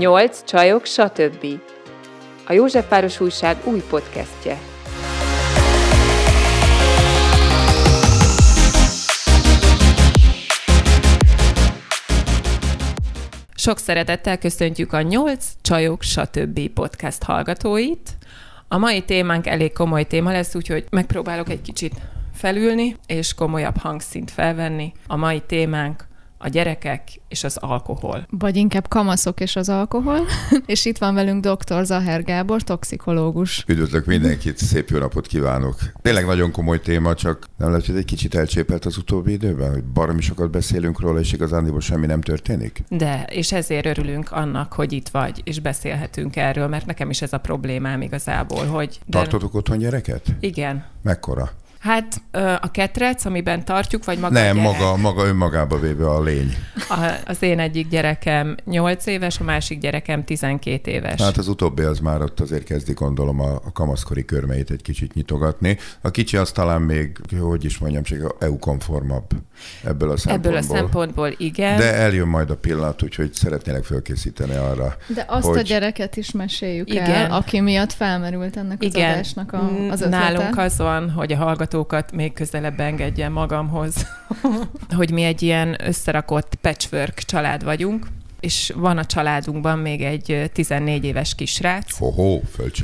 Nyolc csajok, stb. A Józsefváros Újság új podcastje. Sok szeretettel köszöntjük a Nyolc csajok, stb. podcast hallgatóit. A mai témánk elég komoly téma lesz, úgyhogy megpróbálok egy kicsit felülni, és komolyabb hangszint felvenni. A mai témánk a gyerekek és az alkohol. Vagy inkább kamaszok és az alkohol. és itt van velünk dr. Zaher Gábor, toxikológus. Üdvözlök mindenkit, szép jó napot kívánok. Tényleg nagyon komoly téma, csak nem lehet, hogy egy kicsit elcsépelt az utóbbi időben, hogy baromi sokat beszélünk róla, és igazán semmi nem történik? De, és ezért örülünk annak, hogy itt vagy, és beszélhetünk erről, mert nekem is ez a problémám igazából, hogy... Tartotok otthon gyereket? Igen. Mekkora? Hát a ketrec, amiben tartjuk, vagy maga Nem, a maga, maga önmagába véve a lény. A, az én egyik gyerekem 8 éves, a másik gyerekem 12 éves. Hát az utóbbi az már ott azért kezdi gondolom a, a kamaszkori körmeit egy kicsit nyitogatni. A kicsi az talán még, hogy is mondjam, csak EU-konformabb ebből a szempontból. Ebből a szempontból igen. De eljön majd a pillanat, úgyhogy szeretnélek fölkészíteni arra. De azt hogy... a gyereket is meséljük igen. el, aki miatt felmerült ennek az igen. adásnak a, az ötlete. Nálunk az van, hogy a hallgató hallgatókat még közelebb engedjen magamhoz, hogy mi egy ilyen összerakott patchwork család vagyunk, és van a családunkban még egy 14 éves kisrác. Ho-ho,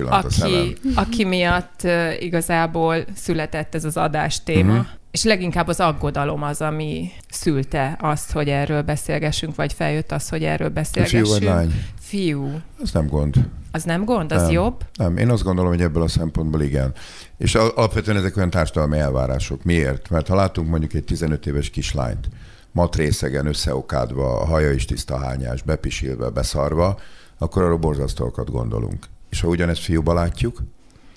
aki, a aki miatt igazából született ez az adás téma. Uh-huh. És leginkább az aggodalom az, ami szülte azt, hogy erről beszélgessünk, vagy feljött az, hogy erről beszélgessünk. Fiú vagy lány? Fiú. Ez nem gond. Az nem gond? Az nem, jobb? Nem, én azt gondolom, hogy ebből a szempontból igen. És alapvetően ezek olyan társadalmi elvárások. Miért? Mert ha látunk mondjuk egy 15 éves kislányt, matrészegen összeokádva, a haja is tiszta hányás, bepisilve, beszarva, akkor arról borzasztókat gondolunk. És ha ugyanezt fiúba látjuk,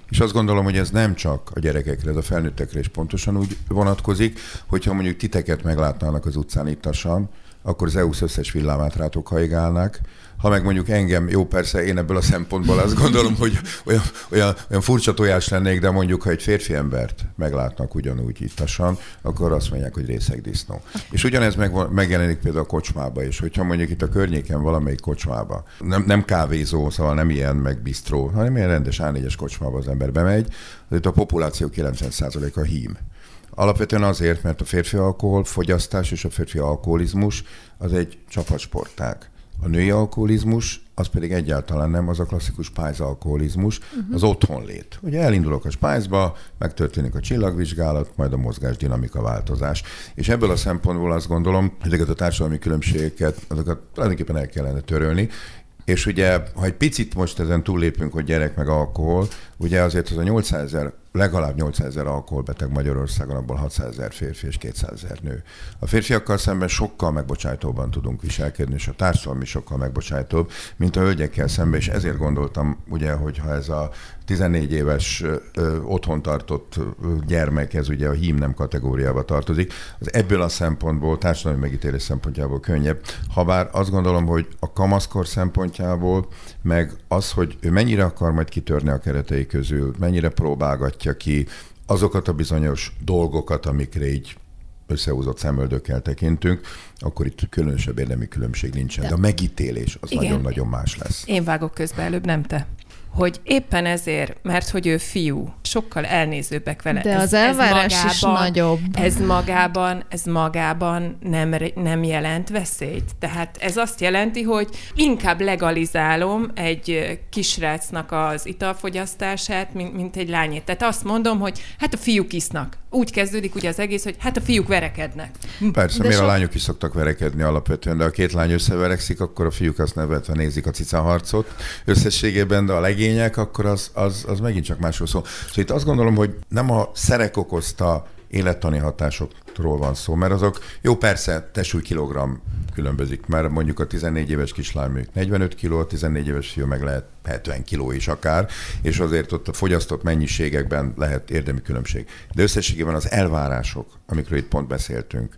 és azt gondolom, hogy ez nem csak a gyerekekre, ez a felnőttekre is pontosan úgy vonatkozik, hogyha mondjuk titeket meglátnának az utcán ittasan, akkor az EU összes villámát rátok haigálnák, ha meg mondjuk engem, jó persze, én ebből a szempontból azt gondolom, hogy olyan, olyan, olyan furcsa tojás lennék, de mondjuk, ha egy férfi embert meglátnak ugyanúgy ittasan, akkor azt mondják, hogy részeg disznó. És ugyanez meg, megjelenik például a kocsmába is, hogyha mondjuk itt a környéken valamelyik kocsmába, nem, nem kávézó, szóval nem ilyen meg bistró, hanem ilyen rendes A4-es kocsmába az ember bemegy, itt a populáció 90%-a hím. Alapvetően azért, mert a férfi alkohol fogyasztás és a férfi alkoholizmus az egy csapatsportág. A női alkoholizmus az pedig egyáltalán nem az a klasszikus alkoholizmus, uh-huh. az otthonlét. Ugye elindulok a spájzba, megtörténik a csillagvizsgálat, majd a mozgás dinamika változás. És ebből a szempontból azt gondolom, hogy ezeket a társadalmi különbségeket, azokat tulajdonképpen el kellene törölni, és ugye, ha egy picit most ezen túllépünk, hogy gyerek meg alkohol, ugye azért az a 800 ezer legalább 800 ezer alkoholbeteg Magyarországon, abból 600 ezer férfi és 200 ezer nő. A férfiakkal szemben sokkal megbocsájtóban tudunk viselkedni, és a társadalom is sokkal megbocsájtóbb, mint a hölgyekkel szemben, és ezért gondoltam, ugye, hogy ha ez a 14 éves ö, otthon tartott gyermek, ez ugye a hím nem kategóriába tartozik, az ebből a szempontból, társadalmi megítélés szempontjából könnyebb. Habár azt gondolom, hogy a kamaszkor szempontjából, meg az, hogy ő mennyire akar majd kitörni a keretei közül, mennyire próbálgatja ki azokat a bizonyos dolgokat, amikre így összehúzott szemöldökkel tekintünk, akkor itt különösebb érdemi különbség nincsen. De, De a megítélés az nagyon-nagyon más lesz. Én vágok közbe előbb, nem te hogy éppen ezért, mert hogy ő fiú, sokkal elnézőbbek vele. De ez, az elvárás ez magában, is nagyobb. Ez magában, ez magában nem, nem jelent veszélyt. Tehát ez azt jelenti, hogy inkább legalizálom egy kisrácnak az italfogyasztását, mint, mint egy lányét. Tehát azt mondom, hogy hát a fiúk isznak. Úgy kezdődik ugye az egész, hogy hát a fiúk verekednek. Persze, de miért so... a lányok is szoktak verekedni alapvetően, de a két lány összeverekszik, akkor a fiúk azt nevetve nézik a cicaharcot összességében, de a legény igények, akkor az, az, az megint csak másról szól. Szóval itt azt gondolom, hogy nem a szerek okozta élettani hatásokról van szó, mert azok, jó persze, tesúly kilogramm különbözik, mert mondjuk a 14 éves kislány még 45 kg, a 14 éves fiú meg lehet 70 kg is akár, és azért ott a fogyasztott mennyiségekben lehet érdemi különbség. De összességében az elvárások, amikről itt pont beszéltünk,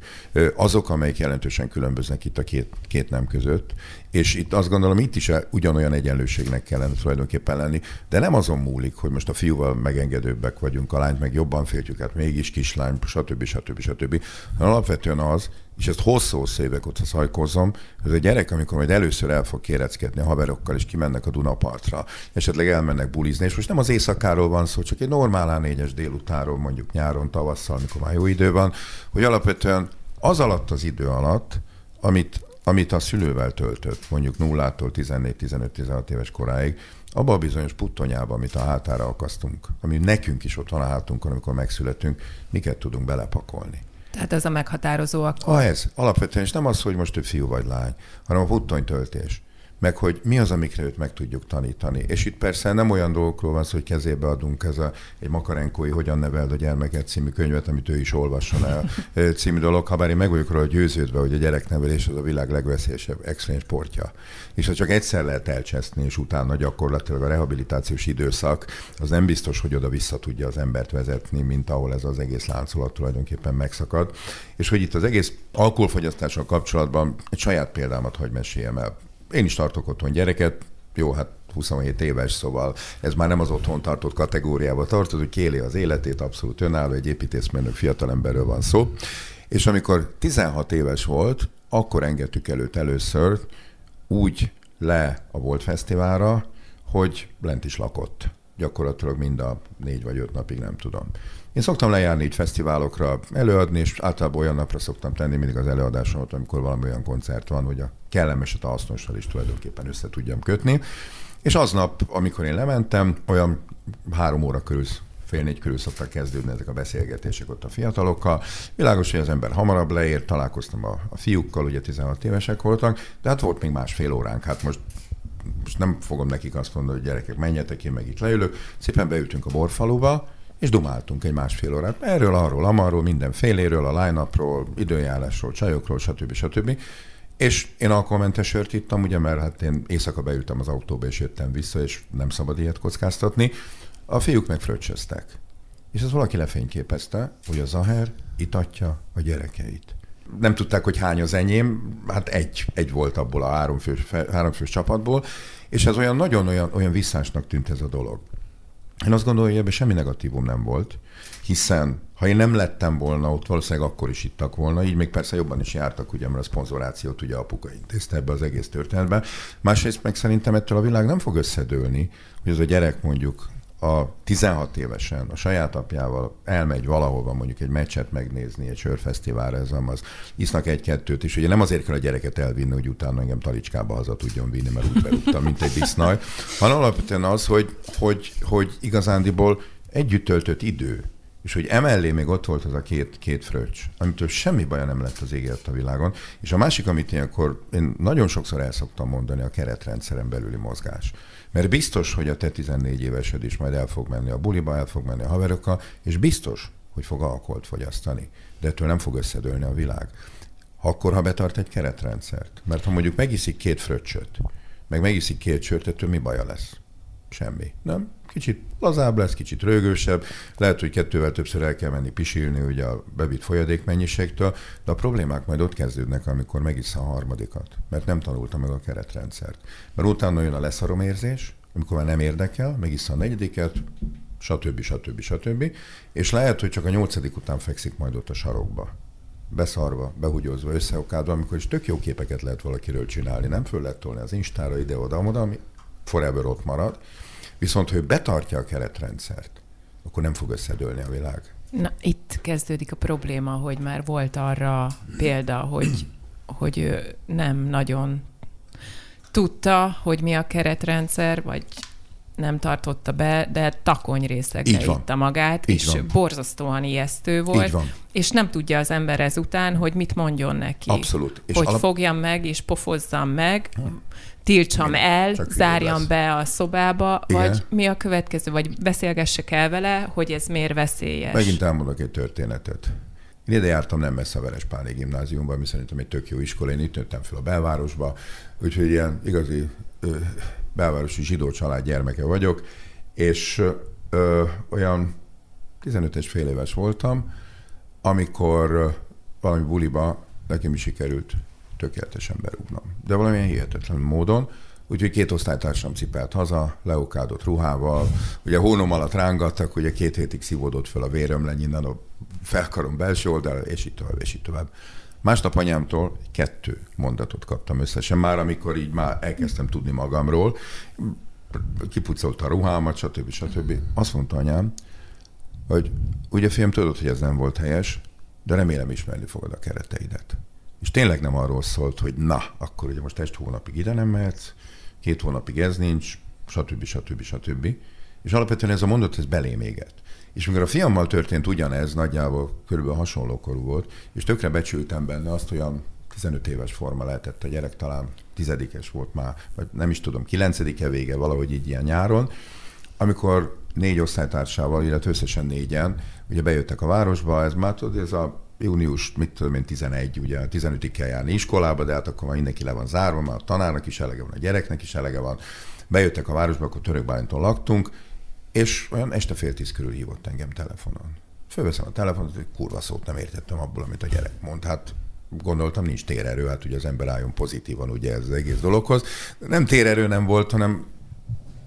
azok, amelyek jelentősen különböznek itt a két, két nem között, és itt azt gondolom, itt is ugyanolyan egyenlőségnek kellene tulajdonképpen lenni, de nem azon múlik, hogy most a fiúval megengedőbbek vagyunk, a lányt meg jobban féltjük, hát mégis kislány, stb. stb. stb. stb. Alapvetően az, és ezt hosszú-hosszú évek óta szajkozom, ez a gyerek, amikor majd először el fog kéreckedni a haverokkal, és kimennek a Dunapartra, esetleg elmennek bulizni, és most nem az éjszakáról van szó, csak egy normál négyes délutánról, mondjuk nyáron, tavasszal, amikor már jó idő van, hogy alapvetően az alatt az idő alatt, amit, amit a szülővel töltött, mondjuk 0-tól 14-15-16 éves koráig, abban a bizonyos puttonyában, amit a hátára akasztunk, ami nekünk is ott van a hátunkon, amikor megszületünk, miket tudunk belepakolni. Tehát ez a meghatározó akkor? Ah, ez. Alapvetően, és nem az, hogy most ő fiú vagy lány, hanem a puttonytöltés meg hogy mi az, amikre őt meg tudjuk tanítani. És itt persze nem olyan dolgokról van szó, hogy kezébe adunk ez a, egy makarenkói Hogyan neveld a gyermeket című könyvet, amit ő is olvasson el című dolog, ha bár én meg vagyok róla győződve, hogy a gyereknevelés az a világ legveszélyesebb extrém sportja. És ha csak egyszer lehet elcseszni, és utána gyakorlatilag a rehabilitációs időszak, az nem biztos, hogy oda vissza tudja az embert vezetni, mint ahol ez az egész láncolat tulajdonképpen megszakad. És hogy itt az egész alkoholfogyasztással kapcsolatban egy saját példámat hagy meséljem el én is tartok otthon gyereket, jó, hát 27 éves, szóval ez már nem az otthon tartott kategóriába tartozik, hogy kéli az életét, abszolút önálló, egy építészmérnök fiatalemberről van szó. És amikor 16 éves volt, akkor engedtük előtt először úgy le a Volt Fesztiválra, hogy lent is lakott. Gyakorlatilag mind a négy vagy öt napig, nem tudom. Én szoktam lejárni így fesztiválokra előadni, és általában olyan napra szoktam tenni mindig az előadásomat, amikor valami olyan koncert van, hogy a kellemeset a hasznossal is tulajdonképpen össze tudjam kötni. És aznap, amikor én lementem, olyan három óra körül fél négy körül szoktak kezdődni ezek a beszélgetések ott a fiatalokkal. Világos, hogy az ember hamarabb leért, találkoztam a, a fiúkkal, ugye 16 évesek voltak, de hát volt még másfél óránk. Hát most most nem fogom nekik azt mondani, hogy gyerekek, menjetek, én meg itt leülök. Szépen beültünk a borfaluba, és dumáltunk egy másfél órát. Erről, arról, amarról, mindenféléről, a line-upról, időjárásról, csajokról, stb. stb. És én alkoholmentes sört ittam, ugye, mert hát én éjszaka beültem az autóba, és jöttem vissza, és nem szabad ilyet kockáztatni. A fiúk meg fröccsöztek. És ez valaki lefényképezte, hogy a Zaher itatja a gyerekeit. Nem tudták, hogy hány az enyém, hát egy, egy volt abból a háromfős, háromfős csapatból, és ez olyan nagyon olyan, olyan visszásnak tűnt ez a dolog. Én azt gondolom, hogy ebben semmi negatívum nem volt, hiszen ha én nem lettem volna ott, valószínűleg akkor is ittak volna, így még persze jobban is jártak, ugye, mert a szponzorációt ugye apuka intézte ebbe az egész történetben. Másrészt meg szerintem ettől a világ nem fog összedőlni, hogy ez a gyerek mondjuk a 16 évesen a saját apjával elmegy valahova mondjuk egy meccset megnézni, egy sörfesztiválra, ez az, isznak egy-kettőt, és ugye nem azért kell a gyereket elvinni, hogy utána engem talicskába haza tudjon vinni, mert úgy berúgtam, mint egy disznaj, hanem alapvetően az, hogy, hogy, hogy igazándiból együtt töltött idő, és hogy emellé még ott volt az a két, két fröccs, amitől semmi baja nem lett az égért a világon. És a másik, amit ilyenkor én nagyon sokszor el szoktam mondani, a keretrendszeren belüli mozgás. Mert biztos, hogy a te 14 évesed is majd el fog menni a buliba, el fog menni a haverokkal, és biztos, hogy fog alkoholt fogyasztani. De ettől nem fog összedőlni a világ. Akkor, ha betart egy keretrendszert. Mert ha mondjuk megiszik két fröccsöt, meg megiszik két sört, ettől mi baja lesz? Semmi. Nem? Kicsit lazább lesz, kicsit rögősebb, lehet, hogy kettővel többször el kell menni pisilni ugye a bevitt folyadékmennyiségtől, de a problémák majd ott kezdődnek, amikor megissza a harmadikat, mert nem tanulta meg a keretrendszert. Mert utána jön a leszaromérzés, amikor már nem érdekel, megissza a negyediket, stb. stb. stb. És lehet, hogy csak a nyolcadik után fekszik majd ott a sarokba beszarva, behugyozva, összeokádva, amikor is tök jó képeket lehet valakiről csinálni, nem föl lehet tolni az Instára ide-oda, ami forever ott marad, Viszont, ha ő betartja a keretrendszert, akkor nem fog összedőlni a világ. Na, itt kezdődik a probléma, hogy már volt arra példa, hogy, hogy ő nem nagyon tudta, hogy mi a keretrendszer, vagy nem tartotta be, de takony részlegre itta magát, Így és van. borzasztóan ijesztő volt, és nem tudja az ember ezután, hogy mit mondjon neki. Abszolút. És hogy alap... fogjam meg, és pofozzam meg, tiltsam Igen, el, zárjam be a szobába, Igen. vagy mi a következő, vagy beszélgessek el vele, hogy ez miért veszélyes. Megint elmondok egy történetet. Én ide jártam nem messze a Verespáli gimnáziumban, ami szerintem egy tök jó iskola, én itt nőttem fel a belvárosba, úgyhogy ilyen igazi ö, belvárosi zsidó család gyermeke vagyok, és ö, olyan 15 és fél éves voltam, amikor valami buliba nekem is sikerült tökéletesen berúgnom. De valamilyen hihetetlen módon, úgyhogy két osztálytársam cipelt haza, leokádott ruhával, ugye hónom alatt rángattak, ugye két hétig szívódott fel a vérömleny innen a felkarom belső oldal, és így tovább, és így tovább. Másnap anyámtól kettő mondatot kaptam összesen, már amikor így már elkezdtem tudni magamról, kipucolta a ruhámat, stb. stb. Azt mondta anyám, hogy ugye fiam, tudod, hogy ez nem volt helyes, de remélem ismerni fogod a kereteidet. És tényleg nem arról szólt, hogy na, akkor ugye most egy hónapig ide nem mehetsz, két hónapig ez nincs, stb. stb. stb. És alapvetően ez a mondat, ez belém égett. És amikor a fiammal történt ugyanez, nagyjából körülbelül hasonló korú volt, és tökre becsültem benne azt, olyan 15 éves forma lehetett a gyerek, talán tizedikes volt már, vagy nem is tudom, kilencedike vége, valahogy így ilyen nyáron, amikor négy osztálytársával, illetve összesen négyen, ugye bejöttek a városba, ez már tudod, ez a június, mit tudom én, 11, ugye 15-ig kell járni iskolába, de hát akkor már mindenki le van zárva, már a tanárnak is elege van, a gyereknek is elege van. Bejöttek a városba, akkor Törökbálinton laktunk, és olyan este fél tíz körül hívott engem telefonon. Fölveszem a telefonot, hogy kurva szót nem értettem abból, amit a gyerek mond. Hát gondoltam, nincs térerő, hát ugye az ember álljon pozitívan ugye ez az egész dologhoz. Nem térerő nem volt, hanem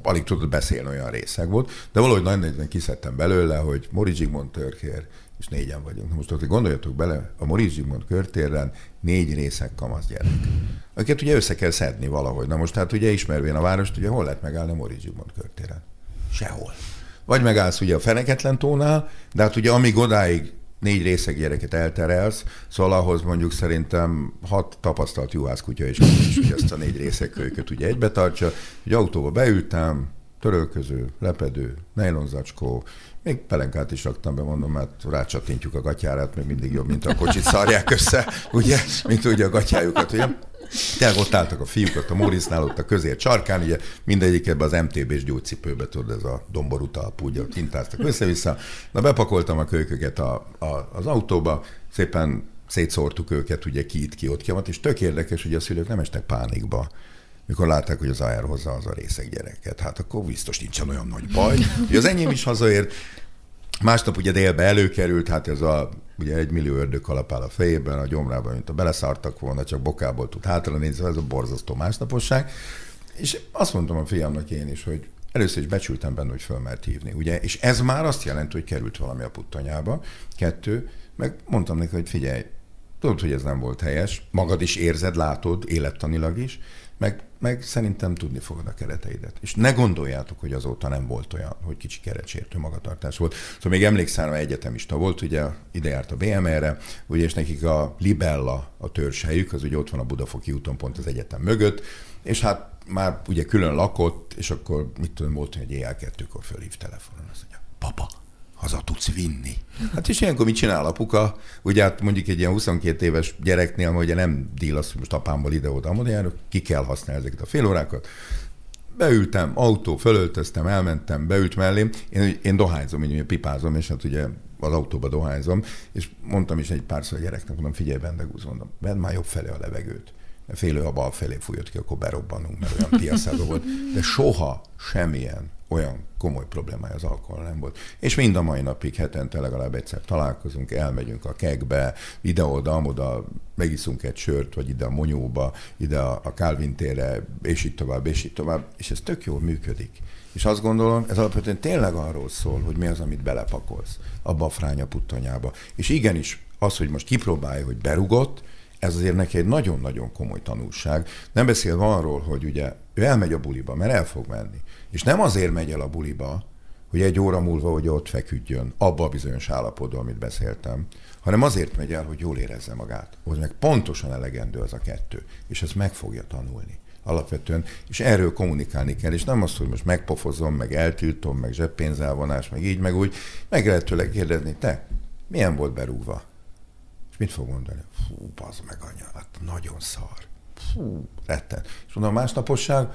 alig tudott beszélni, olyan részeg volt, de valahogy nagy nagyban kiszedtem belőle, hogy Mori Zsigmond törkér, és négyen vagyunk. Most hogy gondoljatok bele, a Mori Zsigmond körtéren négy részek kamasz gyerek. Akiket ugye össze kell szedni valahogy. Na most hát ugye ismervén a várost, ugye hol lehet megállni a Mori Zsigmond körtéren? Sehol. Vagy megállsz ugye a Feneketlen tónál, de hát ugye amíg odáig négy részeg gyereket elterelsz, szóval ahhoz mondjuk szerintem hat tapasztalt juhászkutya is, is hogy ezt a négy részeg kölyköt ugye egybe tartsa. Egy autóba beültem, törölköző, lepedő, nejlonzacskó, még pelenkát is raktam be, mondom, mert rácsatintjuk a gatyárát, még mindig jobb, mint a kocsit szarják össze, ugye, mint ugye a gatyájukat, ugye. Tehát ott álltak a fiúkat, a Morisznál, ott a közér csarkán, ugye mindegyik ebbe az MTB-s gyógycipőbe, tudod, ez a domború talpú, ugye tintáztak össze-vissza. Na bepakoltam a kölyköket a, a, az autóba, szépen szétszórtuk őket, ugye ki itt, ki ott, ki ott, és tök érdekes, hogy a szülők nem estek pánikba mikor látták, hogy az AR hozza az a részeg gyereket. Hát akkor biztos nincsen olyan nagy baj. Ugye az enyém is hazaért, Másnap ugye délbe előkerült, hát ez a ugye egy millió ördög kalapál a fejében, a gyomrában, mint a beleszártak volna, csak bokából tud hátra nézni, ez a borzasztó másnaposság. És azt mondtam a fiamnak én is, hogy először is becsültem benne, hogy föl mert hívni, ugye? És ez már azt jelenti, hogy került valami a puttanyába. Kettő, meg mondtam neki, hogy figyelj, tudod, hogy ez nem volt helyes, magad is érzed, látod, élettanilag is, meg, meg szerintem tudni fogod a kereteidet. És ne gondoljátok, hogy azóta nem volt olyan, hogy kicsi keretsértő magatartás volt. Szóval még emlékszem, hogy egyetemista volt, ugye ide járt a BMR-re, ugye, és nekik a Libella a helyük, az ugye ott van a Budafoki úton pont az egyetem mögött, és hát már ugye külön lakott, és akkor mit tudom, volt, hogy éjjel kettőkor fölhív telefonon, azt mondja, papa, haza tudsz vinni. Hát és ilyenkor mit csinál apuka? Ugye hát mondjuk egy ilyen 22 éves gyereknél, ugye nem díl az, hogy most apámból ide-oda, járok, ki kell használni ezeket a fél órákat. Beültem, autó, fölöltöztem, elmentem, beült mellém. Én, én dohányzom, ugye pipázom, és hát ugye az autóba dohányzom, és mondtam is egy párszor a gyereknek, mondom, figyelj, Bendegúz, mondom, vedd már jobb felé a levegőt félő a bal felé fújott ki, akkor berobbanunk, mert olyan piaszádó volt. De soha semmilyen olyan komoly problémája az alkohol nem volt. És mind a mai napig hetente legalább egyszer találkozunk, elmegyünk a kegbe, ide-oda, amoda, megiszunk egy sört, vagy ide a Monyóba, ide a, Calvin térre, és így tovább, és így tovább, és ez tök jól működik. És azt gondolom, ez alapvetően tényleg arról szól, hogy mi az, amit belepakolsz abba a fránya puttonyába. És igenis, az, hogy most kipróbálja, hogy berugott, ez azért neki egy nagyon-nagyon komoly tanulság. Nem beszélve arról, hogy ugye ő elmegy a buliba, mert el fog menni. És nem azért megy el a buliba, hogy egy óra múlva, hogy ott feküdjön, abba a bizonyos állapotban, amit beszéltem, hanem azért megy el, hogy jól érezze magát. Hogy meg pontosan elegendő az a kettő, és ezt meg fogja tanulni alapvetően, és erről kommunikálni kell, és nem azt, hogy most megpofozom, meg eltiltom, meg zseppénzelvonás, meg így, meg úgy, meg lehet tőle kérdezni, te, milyen volt berúgva? És mit fog mondani? Fú, bazd meg anya, hát nagyon szar. Fú, retten. És mondom, másnaposság,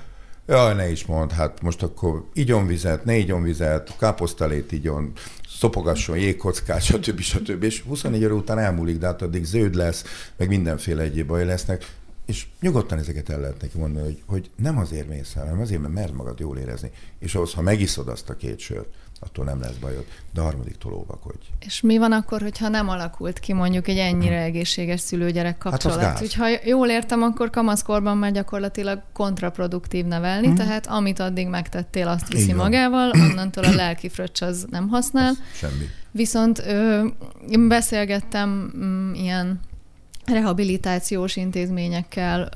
jaj, ne is mond, hát most akkor igyon vizet, ne igyon vizet, káposztalét igyon, szopogasson jégkockát, stb. stb. És 24 óra után elmúlik, de hát addig zöld lesz, meg mindenféle egyéb baj lesznek. És nyugodtan ezeket el lehet neki mondani, hogy, hogy nem azért mész el, hanem azért, mert mert magad jól érezni. És ahhoz, ha megiszod azt a két sört, attól nem lesz bajod, de harmadiktól óvakodj. És mi van akkor, hogyha nem alakult ki mondjuk egy ennyire hmm. egészséges szülő-gyerek kapcsolat? Hát Úgyha jól értem, akkor kamaszkorban már gyakorlatilag kontraproduktív nevelni, hmm. tehát amit addig megtettél, azt viszi magával, onnantól a lelki fröccs az nem használ. Az semmi. Viszont ö, én beszélgettem m, mm, ilyen rehabilitációs intézményekkel,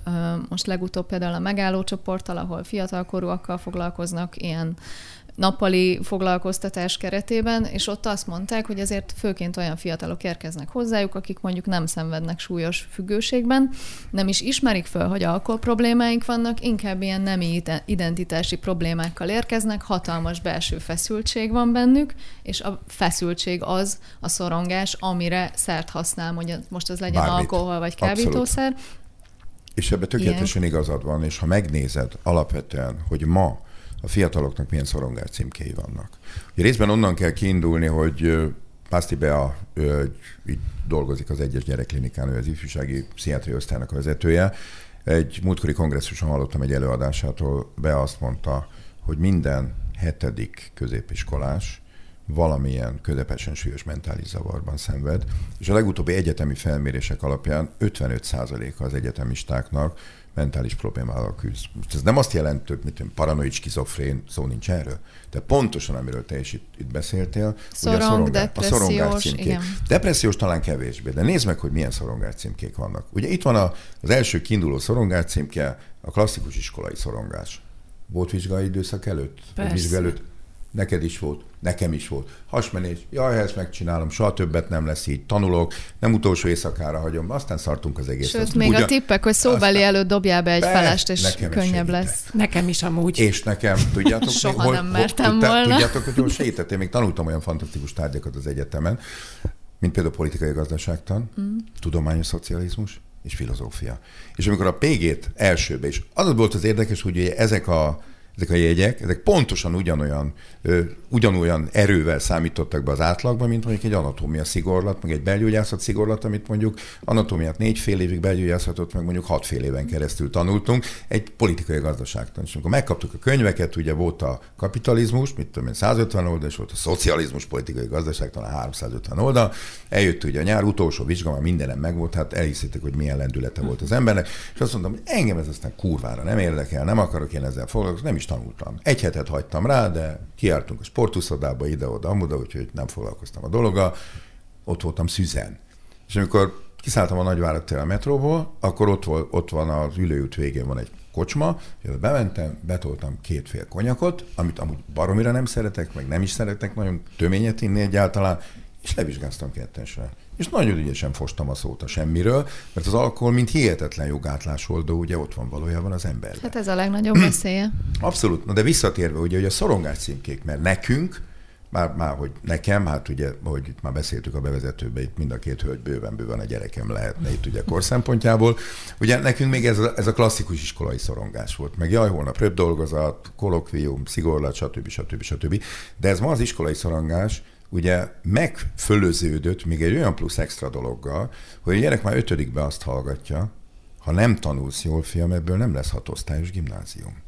most legutóbb például a megállócsoporttal, ahol fiatalkorúakkal foglalkoznak, ilyen nappali foglalkoztatás keretében, és ott azt mondták, hogy ezért főként olyan fiatalok érkeznek hozzájuk, akik mondjuk nem szenvednek súlyos függőségben, nem is ismerik föl, hogy alkohol problémáink vannak, inkább ilyen nemi identitási problémákkal érkeznek, hatalmas belső feszültség van bennük, és a feszültség az a szorongás, amire szert használ, hogy most az legyen Bármit. alkohol vagy kábítószer. Abszolút. És ebbe tökéletesen Ilyen. igazad van, és ha megnézed alapvetően, hogy ma a fiataloknak milyen szorongás címkéi vannak. Ugye részben onnan kell kiindulni, hogy Pászti Bea ő, így dolgozik az egyes gyerekklinikán, ő az ifjúsági pszichiátriai osztálynak a vezetője. Egy múltkori kongresszuson hallottam egy előadásától, Bea azt mondta, hogy minden hetedik középiskolás valamilyen közepesen súlyos mentális zavarban szenved, és a legutóbbi egyetemi felmérések alapján 55%-a az egyetemistáknak mentális problémával küzd. Most ez nem azt jelenti, hogy mit paranoid, skizofrén, szó nincs erről. De pontosan, amiről te is itt, itt beszéltél, Szorong, a, szorongás, a szorongás címkék. Igen. Depressziós talán kevésbé, de nézd meg, hogy milyen szorongás címkék vannak. Ugye itt van a, az első kiinduló szorongás címke, a klasszikus iskolai szorongás. Volt vizsgai időszak előtt? Persze. Vizsgai előtt? Neked is volt, nekem is volt. Hasmenés, jaj, ezt megcsinálom, soha többet nem lesz így, tanulok, nem utolsó éjszakára hagyom, aztán szartunk az egész. Sőt, még ugyan, a tippek, hogy szóbeli aztán, előtt dobjál be egy be, felest, és nekem könnyebb lesz. Nekem is amúgy. És nekem, tudjátok, Soha hol, nem mertem hol, volna. Tudjátok, hogy hol segített? Én még tanultam olyan fantasztikus tárgyakat az egyetemen, mint például politikai gazdaságtan, mm. tudományos szocializmus és filozófia. És amikor a PG-t elsőbe, és az volt az érdekes, hogy ezek a ezek a jegyek, ezek pontosan ugyanolyan, ö, ugyanolyan erővel számítottak be az átlagban, mint mondjuk egy anatómia szigorlat, meg egy belgyógyászat szigorlat, amit mondjuk anatómiát négy fél évig, belgyógyászatot meg mondjuk hat fél éven keresztül tanultunk, egy politikai gazdaságtan. És amikor megkaptuk a könyveket, ugye volt a kapitalizmus, mit tudom én, 150 oldal, és volt a szocializmus, politikai gazdaság, talán 350 oldal. Eljött ugye a nyár utolsó vizsga, már mindenem megvolt, hát elhiszitek, hogy milyen lendülete volt az embernek, és azt mondtam, hogy engem ez aztán kurvára nem érdekel, nem akarok én ezzel foglalkozni, nem is tanultam. Egy hetet hagytam rá, de kiártunk a sportuszodába, ide-oda, amuda, úgyhogy nem foglalkoztam a dologgal. Ott voltam szüzen. És amikor kiszálltam a Nagyvárad a metróból, akkor ott, volt, ott van az ülőút végén van egy kocsma, és bementem, betoltam két fél konyakot, amit amúgy baromira nem szeretek, meg nem is szeretek nagyon töményet inni egyáltalán, és levizsgáztam kettesre. És nagyon ügyesen fostam a szót a semmiről, mert az alkohol mint hihetetlen jogátlás volt, de ugye ott van valójában az ember. Hát ez a legnagyobb veszélye. Abszolút. Na de visszatérve ugye, hogy a szorongás címkék, mert nekünk, már, már hogy nekem, hát ugye, hogy itt már beszéltük a bevezetőbe, itt mind a két hölgy bőven bőven a gyerekem lehetne itt ugye kor szempontjából. Ugye nekünk még ez a, ez a klasszikus iskolai szorongás volt, meg jaj, holnap röbb dolgozat, kolokvium, szigorlat, stb. stb. stb. De ez ma az iskolai szorongás, ugye megfölöződött még egy olyan plusz extra dologgal, hogy a gyerek már ötödikbe azt hallgatja, ha nem tanulsz jól, fiam, ebből nem lesz hatosztályos gimnázium.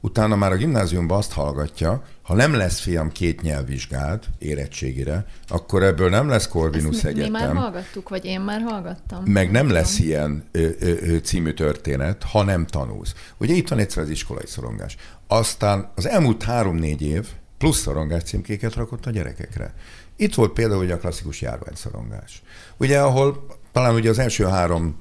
Utána már a gimnáziumban azt hallgatja, ha nem lesz fiam két nyelvvizsgált érettségire, akkor ebből nem lesz Corvinus Ezt Egyetem. Mi már hallgattuk, vagy én már hallgattam. Meg nem lesz ilyen ö, ö, ö, című történet, ha nem tanulsz. Ugye itt van egyszer az iskolai szorongás. Aztán az elmúlt három-négy év, plusz szorongás címkéket rakott a gyerekekre. Itt volt például ugye a klasszikus járványszorongás. Ugye, ahol talán ugye az első három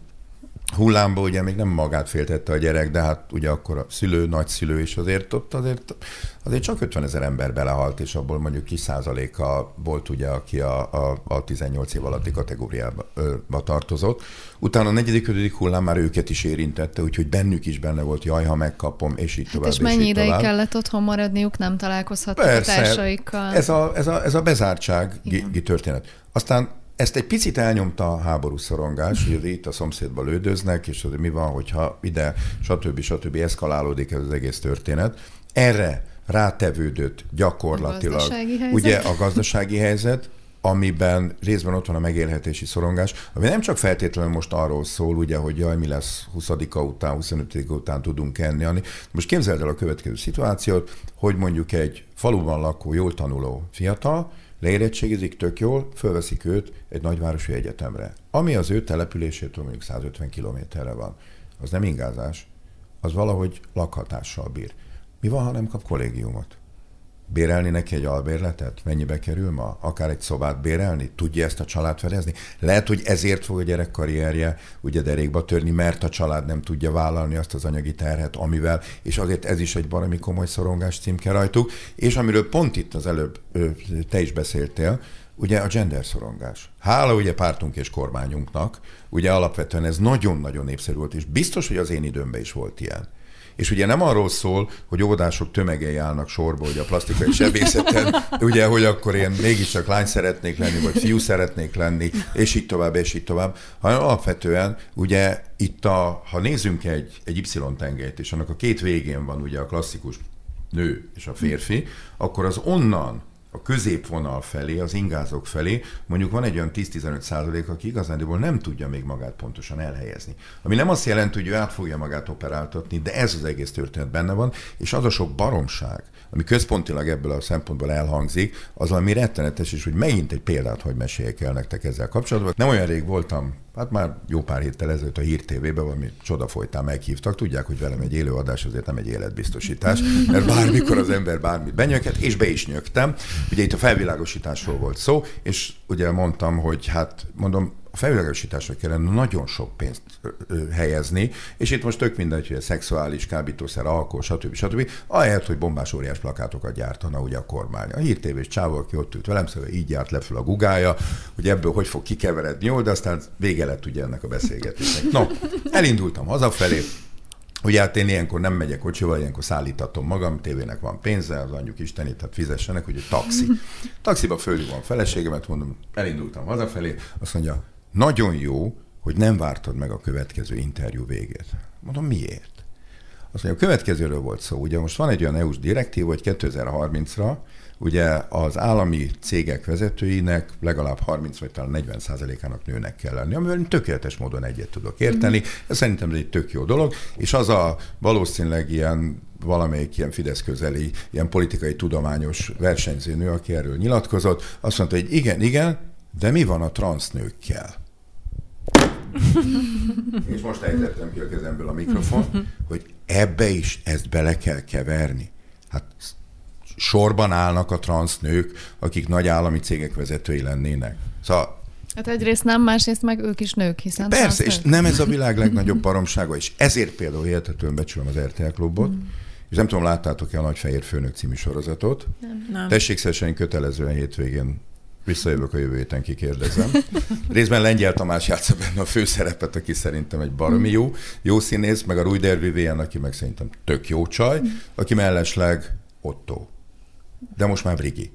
hullámba ugye még nem magát féltette a gyerek, de hát ugye akkor a szülő, nagyszülő is azért ott azért, azért csak 50 ezer ember belehalt, és abból mondjuk kis százaléka volt ugye, aki a, a, a 18 év alatti kategóriába ö, tartozott. Utána a negyedik, ötödik hullám már őket is érintette, úgyhogy bennük is benne volt, jaj, ha megkapom, és így hát tovább. És mennyi ideig kellett otthon maradniuk, nem találkozhattak Persze, a társaikkal? Ez a, ez a, ez a bezártság történet. Aztán ezt egy picit elnyomta a háború szorongás, hogy itt a szomszédba lődöznek, és hogy mi van, hogyha ide, stb. stb. eszkalálódik ez az egész történet. Erre rátevődött gyakorlatilag a ugye a gazdasági helyzet, amiben részben ott van a megélhetési szorongás, ami nem csak feltétlenül most arról szól, ugye, hogy jaj, mi lesz 20 után, 25 után tudunk enni. Ani. Most képzeld el a következő szituációt, hogy mondjuk egy faluban lakó, jól tanuló fiatal, leérettségizik tök jól, fölveszik őt egy nagyvárosi egyetemre. Ami az ő településétől mondjuk 150 kilométerre van, az nem ingázás, az valahogy lakhatással bír. Mi van, ha nem kap kollégiumot? Bérelni neki egy albérletet? Mennyibe kerül ma? Akár egy szobát bérelni? Tudja ezt a család fedezni? Lehet, hogy ezért fog a gyerek karrierje ugye derékba törni, mert a család nem tudja vállalni azt az anyagi terhet, amivel, és azért ez is egy valami komoly szorongás címke rajtuk, és amiről pont itt az előbb te is beszéltél, ugye a gender szorongás. Hála ugye pártunk és kormányunknak, ugye alapvetően ez nagyon-nagyon népszerű volt, és biztos, hogy az én időmben is volt ilyen. És ugye nem arról szól, hogy óvodások tömegei állnak sorba, hogy a plastikai sebészeten, ugye, hogy akkor én mégiscsak lány szeretnék lenni, vagy fiú szeretnék lenni, és így tovább, és így tovább, hanem alapvetően ugye itt a, ha nézzünk egy, egy Y-tengelyt, és annak a két végén van ugye a klasszikus nő és a férfi, akkor az onnan a középvonal felé, az ingázók felé, mondjuk van egy olyan 10-15 százalék, aki igazándiból nem tudja még magát pontosan elhelyezni. Ami nem azt jelenti, hogy ő át fogja magát operáltatni, de ez az egész történet benne van, és az a sok baromság, ami központilag ebből a szempontból elhangzik, az ami rettenetes, és hogy megint egy példát, hogy meséljek el nektek ezzel kapcsolatban. Nem olyan rég voltam, hát már jó pár héttel ezelőtt a Hír TV-ben valami csoda folytán meghívtak. Tudják, hogy velem egy élőadás azért nem egy életbiztosítás, mert bármikor az ember bármit benyöket, és be is nyögtem. Ugye itt a felvilágosításról volt szó, és ugye mondtam, hogy hát mondom, a felvilágosításra kellene nagyon sok pénzt helyezni, és itt most tök mindegy, hogy a szexuális, kábítószer, alkohol, stb. stb. Ahelyett, hogy bombás óriás plakátokat gyártana ugye a kormány. A hírtévés csávó, aki ott ült velem, szóval így járt le fel a gugája, hogy ebből hogy fog kikeveredni jól, de aztán vége lett ugye ennek a beszélgetésnek. No, elindultam hazafelé, Ugye hát én ilyenkor nem megyek kocsival, ilyenkor szállítatom magam, tévének van pénze, az anyjuk isteni, tehát fizessenek, hogy taxi. Taxiba fölhívom a feleségemet, mondom, elindultam hazafelé, azt mondja, nagyon jó, hogy nem vártad meg a következő interjú végét. Mondom, miért? Azt mondja, a következőről volt szó. Ugye most van egy olyan EU-s direktív, hogy 2030-ra ugye az állami cégek vezetőinek legalább 30 vagy talán 40 százalékának nőnek kell lenni, amivel tökéletes módon egyet tudok érteni. Mm. Ez szerintem ez egy tök jó dolog, és az a valószínűleg ilyen valamelyik ilyen Fidesz közeli, ilyen politikai tudományos versenyzőnő, aki erről nyilatkozott, azt mondta, hogy igen, igen, de mi van a transznőkkel? És most ejtettem ki a kezemből a mikrofon, hogy ebbe is ezt bele kell keverni. Hát sorban állnak a transznők, akik nagy állami cégek vezetői lennének. Szóval Hát egyrészt nem, másrészt meg ők is nők, hiszen Persze, és nem ez a világ legnagyobb baromsága, és ezért például hihetetően becsülöm az RTL klubot, mm. és nem tudom, láttátok-e a Nagyfehér Főnök című sorozatot? Nem. nem. Tessék kötelezően hétvégén Visszajövök a jövő héten, kikérdezem. Részben Lengyel Tamás játsza benne a főszerepet, aki szerintem egy baromi jó, jó színész, meg a Rújder Vivien, aki meg szerintem tök jó csaj, aki mellesleg Otto. De most már Brigi.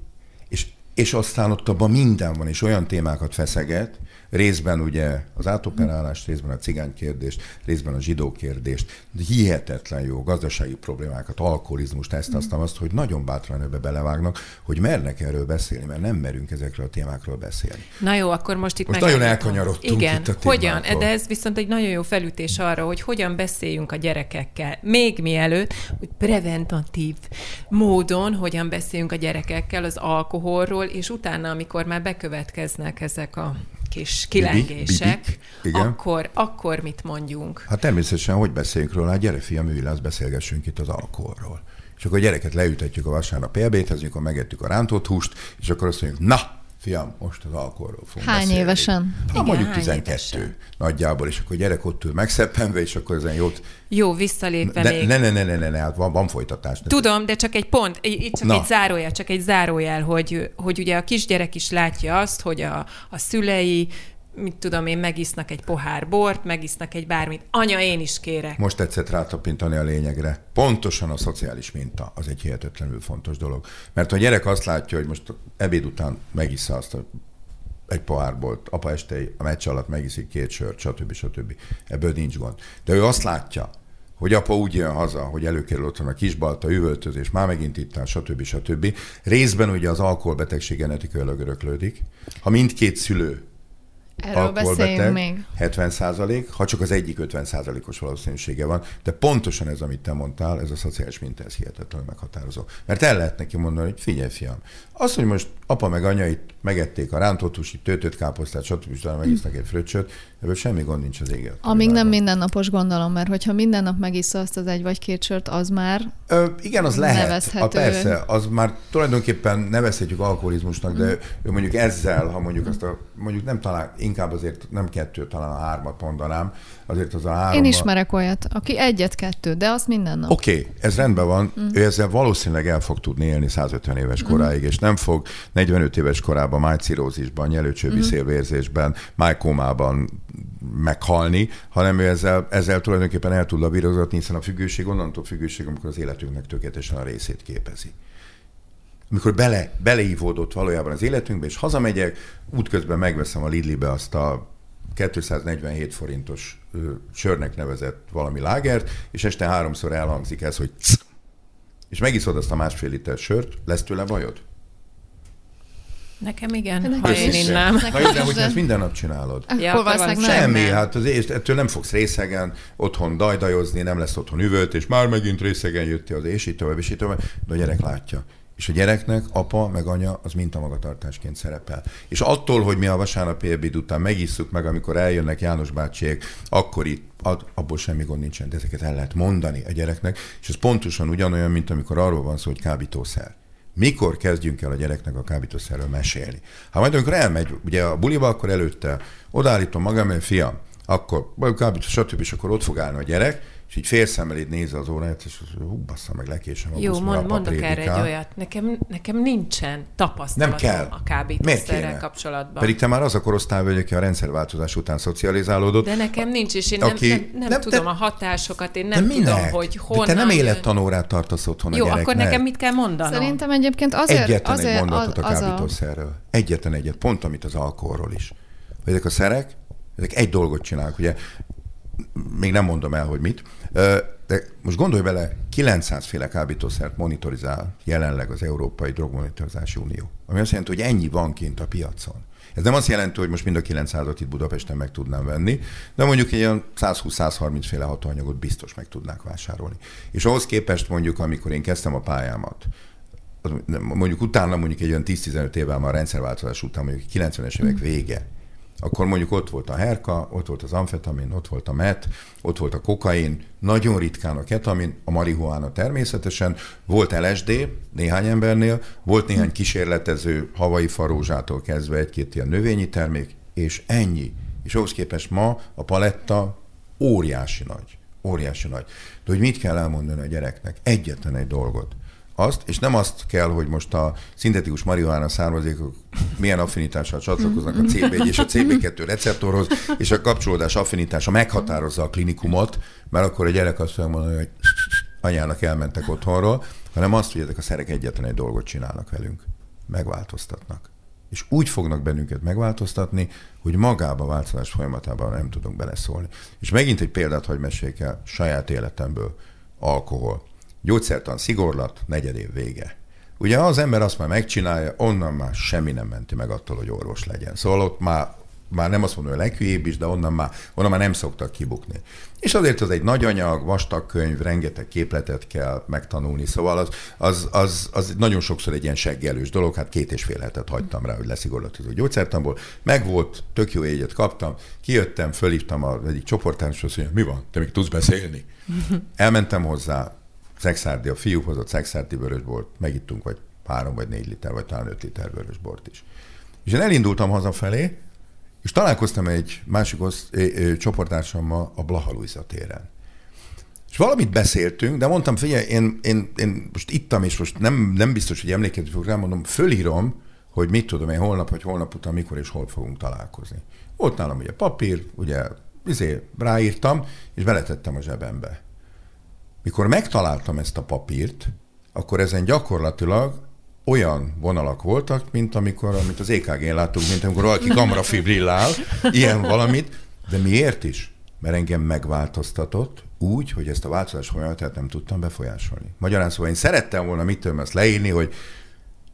És, és aztán ott abban minden van, és olyan témákat feszeget, részben ugye az átoperálást, részben a cigány kérdést, részben a zsidó kérdést, hihetetlen jó gazdasági problémákat, alkoholizmust, ezt, azt, azt, hogy nagyon bátran ebbe belevágnak, hogy mernek erről beszélni, mert nem merünk ezekről a témákról beszélni. Na jó, akkor most itt most nagyon elkanyarodtunk Igen, itt a hogyan, de ez viszont egy nagyon jó felütés arra, hogy hogyan beszéljünk a gyerekekkel, még mielőtt, hogy preventatív módon, hogyan beszéljünk a gyerekekkel az alkoholról, és utána, amikor már bekövetkeznek ezek a kis kilengések, Bibi, Bibi, akkor, akkor mit mondjunk? Hát természetesen, hogy beszéljünk róla, hát gyere fiam, ülj le, beszélgessünk itt az alkoholról. És akkor a gyereket leütetjük a vasárnap elbétezni, amikor megettük a rántott húst, és akkor azt mondjuk, na, fiam, most az alkoholról fogunk Hány beszélni. évesen? Ha Igen, mondjuk 12 évesen. nagyjából, és akkor a gyerek ott ül megszeppenve, és akkor ezen jót... Jó, visszalépve ne, még. Ne, ne, ne, ne, ne, ne, hát van, van folytatás. Tudom, de csak egy pont, itt csak Na. egy zárójel, csak egy zárójel, hogy, hogy ugye a kisgyerek is látja azt, hogy a, a szülei mit tudom én, megisznak egy pohár bort, megisznak egy bármit. Anya, én is kérek. Most tetszett rátapintani a lényegre. Pontosan a szociális minta az egy hihetetlenül fontos dolog. Mert ha a gyerek azt látja, hogy most ebéd után megissza azt a egy pohár bort, apa este a meccs alatt megiszik két sört, stb. stb. Ebből nincs gond. De ő azt látja, hogy apa úgy jön haza, hogy előkerül otthon a kisbalta, üvöltözés, már megint itt stb. stb. Részben ugye az alkoholbetegség genetikailag öröklődik. Ha mindkét szülő Erről beszéljünk még. 70 százalék, ha csak az egyik 50 százalékos valószínűsége van, de pontosan ez, amit te mondtál, ez a szociális minta, ez hihetetlenül meghatározó. Mert el lehet neki mondani, hogy figyelj, fiam, az, hogy most apa meg anya itt megették a rántott húsit, töltött káposztát, stb. stb. megisznak egy fröccsöt, Ebből semmi gond nincs az éget. Amíg nem mindennapos gondolom, mert hogyha minden nap megissza azt az egy vagy két sört, az már Ö, Igen, az lehet. Nevezhető. A, persze, az már tulajdonképpen nevezhetjük alkoholizmusnak, de ő mondjuk ezzel, ha mondjuk azt a, mondjuk nem talán, inkább azért nem kettő, talán a hármat mondanám, azért az a három. Én ismerek olyat, aki egyet-kettő, de azt minden nap. Oké, okay, ez rendben van, mm. ő ezzel valószínűleg el fog tudni élni 150 éves koráig, mm. és nem fog 45 éves korában májcirózisban, nyelőcsőbészélvérzésben, májkómában meghalni, hanem ő ezzel, ezzel tulajdonképpen el tud lavírozatni, hiszen a függőség onnantól függőség, amikor az életünknek tökéletesen a részét képezi. Amikor bele, beleívódott valójában az életünkbe, és hazamegyek, útközben megveszem a Lidlibe azt a 247 forintos ö, sörnek nevezett valami lágert, és este háromszor elhangzik ez, hogy cs, és megiszod azt a másfél liter sört, lesz tőle bajod? Nekem igen, Nekem ha én innám. Na jó, de hogyha ezt minden nap csinálod. Ja, akkor van Semmi, nem. hát az, ettől nem fogsz részegen otthon dajdajozni, nem lesz otthon üvölt, és már megint részegen jöttél az, és így tovább, és így tovább, de a gyerek látja. És a gyereknek apa meg anya az mintamagatartásként szerepel. És attól, hogy mi a vasárnapi ebéd után megisszuk meg, amikor eljönnek János bácsiék, akkor itt ad, abból semmi gond nincsen, de ezeket el lehet mondani a gyereknek, és ez pontosan ugyanolyan, mint amikor arról van szó, hogy kábítószer. Mikor kezdjünk el a gyereknek a kábítószerről mesélni? Ha majd amikor elmegy, ugye a buliba, akkor előtte odállítom magam, mert fiam, akkor kábítószer, stb. és akkor ott fog állni a gyerek, és így félszemmel így nézze az óráját, és hú, bassza meg, lekésem a Jó, mond, mondok erre egy olyat. Nekem, nekem nincsen tapasztalatom nem kell. a kábítószerrel kapcsolatban. Pedig te már az a korosztály vagy, aki a rendszerváltozás után szocializálódott. De nekem nincs, és én aki, nem, nem, nem, nem tudom de, a hatásokat, én nem tudom, hogy honnan... De te nem élettanórát tartasz otthon Jó, a akkor nekem mit kell mondanom? Szerintem egyébként azért... Egyetlen azért, egy mondatot az, a kábítószerről. Egyetlen egyet, pont amit az alkoholról is. Ezek a szerek, ezek egy dolgot csinálnak. Ugye még nem mondom el, hogy mit, de most gondolj bele, 900 féle kábítószert monitorizál jelenleg az Európai Drogmonitorozási Unió. Ami azt jelenti, hogy ennyi van kint a piacon. Ez nem azt jelenti, hogy most mind a 900-at itt Budapesten meg tudnám venni, de mondjuk egy olyan 120-130 féle hatóanyagot biztos meg tudnák vásárolni. És ahhoz képest mondjuk, amikor én kezdtem a pályámat, mondjuk utána mondjuk egy olyan 10-15 évvel már a rendszerváltozás után, mondjuk 90-es évek vége, akkor mondjuk ott volt a herka, ott volt az amfetamin, ott volt a met, ott volt a kokain, nagyon ritkán a ketamin, a marihuána természetesen, volt LSD néhány embernél, volt néhány kísérletező havai farózsától kezdve egy-két ilyen növényi termék, és ennyi. És ahhoz képest ma a paletta óriási nagy. Óriási nagy. De hogy mit kell elmondani a gyereknek? Egyetlen egy dolgot azt, és nem azt kell, hogy most a szintetikus marihuána származékok milyen affinitással csatlakoznak a CB1 és a CB2 receptorhoz, és a kapcsolódás affinitása meghatározza a klinikumot, mert akkor a gyerek azt mondani, hogy anyának elmentek otthonról, hanem azt, hogy ezek a szerek egyetlen egy dolgot csinálnak velünk. Megváltoztatnak. És úgy fognak bennünket megváltoztatni, hogy magába a változás folyamatában nem tudunk beleszólni. És megint egy példát, hogy meséljek el saját életemből. Alkohol gyógyszertan szigorlat, negyed év vége. Ugye az ember azt már megcsinálja, onnan már semmi nem menti meg attól, hogy orvos legyen. Szóval ott már, már nem azt mondom, hogy a leghülyébb is, de onnan már, onnan már nem szoktak kibukni. És azért az egy nagy anyag, vastag könyv, rengeteg képletet kell megtanulni, szóval az, az, az, az nagyon sokszor egy ilyen seggelős dolog, hát két és fél hetet hagytam rá, hogy leszigorlatozó gyógyszertamból. Meg volt, tök jó égyet kaptam, kijöttem, fölhívtam az egyik csoportároshoz, hogy mi van, te még tudsz beszélni? Elmentem hozzá, Szexárdi, a fiú hozott szexárdi vörösbort, megittunk vagy három vagy négy liter, vagy talán öt liter vörösbort is. És én elindultam hazafelé, és találkoztam egy másik osz, ö, ö, csoportársammal a Blaha Luisa téren. És valamit beszéltünk, de mondtam, figyelj, én, én, én most ittam, és most nem, nem biztos, hogy emlékezni fogok rá, mondom, fölírom, hogy mit tudom én holnap vagy holnap után mikor és hol fogunk találkozni. Ott nálam ugye papír, ugye izé, ráírtam, és beletettem a zsebembe. Mikor megtaláltam ezt a papírt, akkor ezen gyakorlatilag olyan vonalak voltak, mint amikor, amit az EKG-n látunk, mint amikor valaki kamrafibrillál, ilyen valamit, de miért is? Mert engem megváltoztatott úgy, hogy ezt a változás folyamatát nem tudtam befolyásolni. Magyarán szóval én szerettem volna mitől ezt leírni, hogy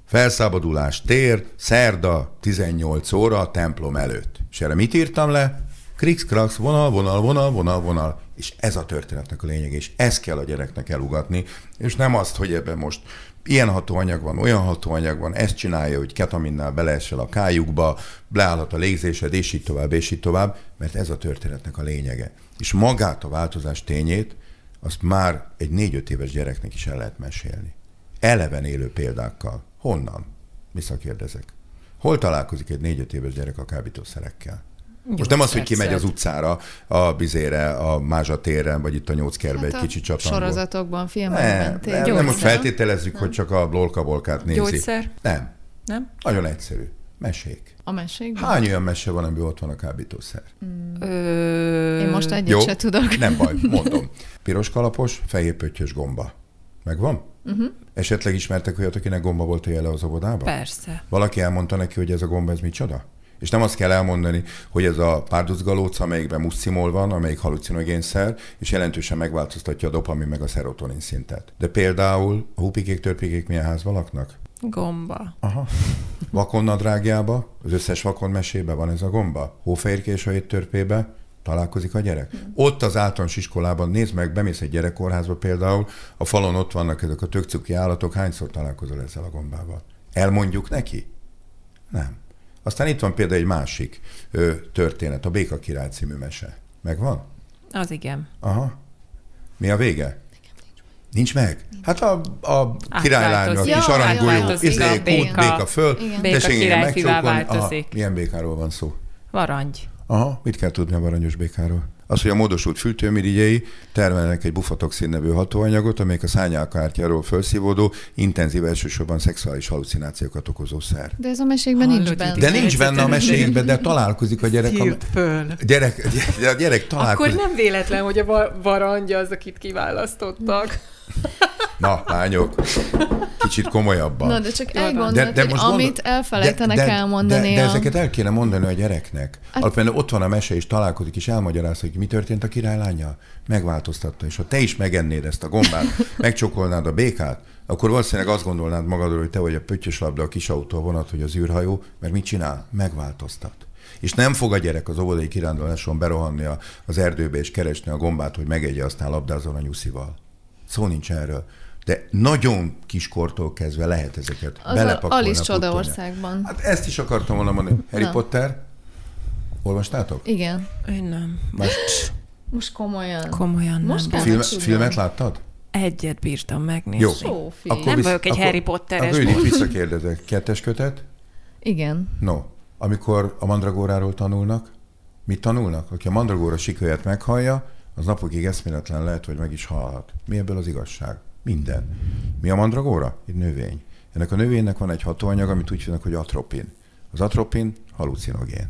felszabadulás tér, szerda, 18 óra, templom előtt. És erre mit írtam le? Krix, krax, vonal, vonal, vonal, vonal, vonal. És ez a történetnek a lényeg, és ezt kell a gyereknek elugatni, és nem azt, hogy ebben most ilyen hatóanyag van, olyan hatóanyag van, ezt csinálja, hogy ketaminnál beleesel a kájukba, leállhat a légzésed, és így tovább, és így tovább, mert ez a történetnek a lényege. És magát a változás tényét, azt már egy négy-öt éves gyereknek is el lehet mesélni. Eleven élő példákkal. Honnan? Visszakérdezek. Hol találkozik egy négy-öt éves gyerek a kábítószerekkel? Most nem az, hogy kimegy az utcára, a bizére, a mázsatérre, vagy itt a nyolckerbe hát egy kicsit csatangol. Sorozatokban, filmekben. Nem, nem, nem most feltételezzük, nem. hogy csak a lolkabolkát nézi. Gyógyszer? Nem. Nem? Nagyon egyszerű. Mesék. A mesékben? Hány olyan mese van, amiben ott van a kábítószer? Mm. Ö... Én most egyet Jó, se tudok. Nem baj, mondom. Piros kalapos, fehér pöttyös gomba. Megvan? Uh-huh. Esetleg ismertek olyat, akinek gomba volt a jele az óvodában? Persze. Valaki elmondta neki, hogy ez a gomba, ez micsoda? És nem azt kell elmondani, hogy ez a párduzgalóc, amelyikben muszcimol van, amelyik halucinogénszer, és jelentősen megváltoztatja a dopamin meg a szerotonin szintet. De például a hupikék, törpikék milyen házban laknak? Gomba. Aha. Vakonnadrágjába, az összes vakon mesébe van ez a gomba. Hófehérkés a törpébe, találkozik a gyerek. Mm. Ott az általános iskolában, nézd meg, bemész egy gyerekkórházba például, a falon ott vannak ezek a tök állatok, hányszor találkozol ezzel a gombával? Elmondjuk neki? Nem. Aztán itt van például egy másik ö, történet, a Béka király című mese. Megvan? Az igen. Aha. Mi a vége? Nincs meg? Hát a, a királylány, a kis aranygolyó, izé, kút, béka, béka föl, Igen. béka király változik. milyen békáról van szó? Varangy. Aha, mit kell tudni a varanyos békáról? Az, hogy a módosult fültőmirigyei termelnek egy bufotoxin nevű hatóanyagot, amelyik a szányálkártyáról felszívódó, intenzív elsősorban szexuális halucinációkat okozó szer. De ez a mesékben nincs benne. De nincs benne a mesékben, de találkozik a gyerek. A... Föl. Gyerek, a gyerek találkozik. Akkor nem véletlen, hogy a varangya az, akit kiválasztottak. Na, lányok, kicsit komolyabban. Na, de csak egy de, de hogy most amit gondol... elfelejtenek de, de, elmondani. De, de, a... ezeket el kéne mondani a gyereknek. Hát... Alapvetően ott van a mese, és találkozik, és elmagyaráz, hogy mi történt a királylánya. Megváltoztatta, és ha te is megennéd ezt a gombát, megcsokolnád a békát, akkor valószínűleg azt gondolnád magadról, hogy te vagy a pöttyös labda, a kis autó, a vonat, hogy az űrhajó, mert mit csinál? Megváltoztat. És nem fog a gyerek az óvodai kiránduláson berohanni az erdőbe és keresni a gombát, hogy megegye, aztán labdázol a nyuszival. Szó nincs erről. De nagyon kiskortól kezdve lehet ezeket az belepakolni. Alice Csodaországban. Hát ezt is akartam volna mondani. Harry Na. Potter, olvastátok? Igen. Én nem. Most, most komolyan. Komolyan Most nem. Film, filmet láttad? Egyet bírtam megnézni. Jó. Akkor nem visz, vagyok egy akkor, Harry Potteres. Akkor visszakérdezek. Kettes kötet? Igen. No. Amikor a mandragóráról tanulnak, mit tanulnak? Aki a mandragóra sikölyet meghallja, az napokig eszméletlen lehet, hogy meg is halhat. Mi ebből az igazság? Minden. Mi a mandragóra? Egy növény. Ennek a növénynek van egy hatóanyag, amit úgy hívnak, hogy atropin. Az atropin halucinogén.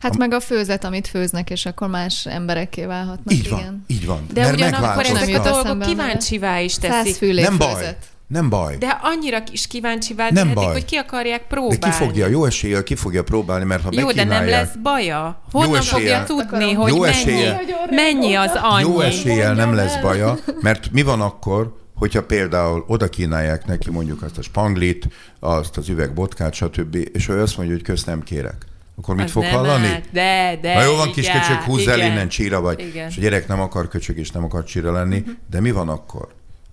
Hát a... meg a főzet, amit főznek, és akkor más emberekké válhatnak. Így van, igen. így van. De Mert ugyanakkor ezek a dolgok kíváncsivá is teszik. Nem baj. Főzet. Nem baj. De annyira is kíváncsivá tehetik, baj. hogy ki akarják próbálni. De ki fogja, jó eséllyel ki fogja próbálni, mert ha Jó, de nem lesz baja. Honnan fogja tudni, hogy jó mennyi, mennyi az annyi? Jó eséllyel nem lesz baja, mert mi van akkor, hogyha például oda kínálják neki mondjuk azt a spanglit, azt az üvegbotkát, stb., és ő azt mondja, hogy közt nem kérek akkor mit az fog hallani? Át. De, de. Na jó van, kis köcsög, húzz el innen, csíra vagy. Igen. És a gyerek nem akar köcsög, és nem akar csíra lenni. Uh-huh. De mi van akkor?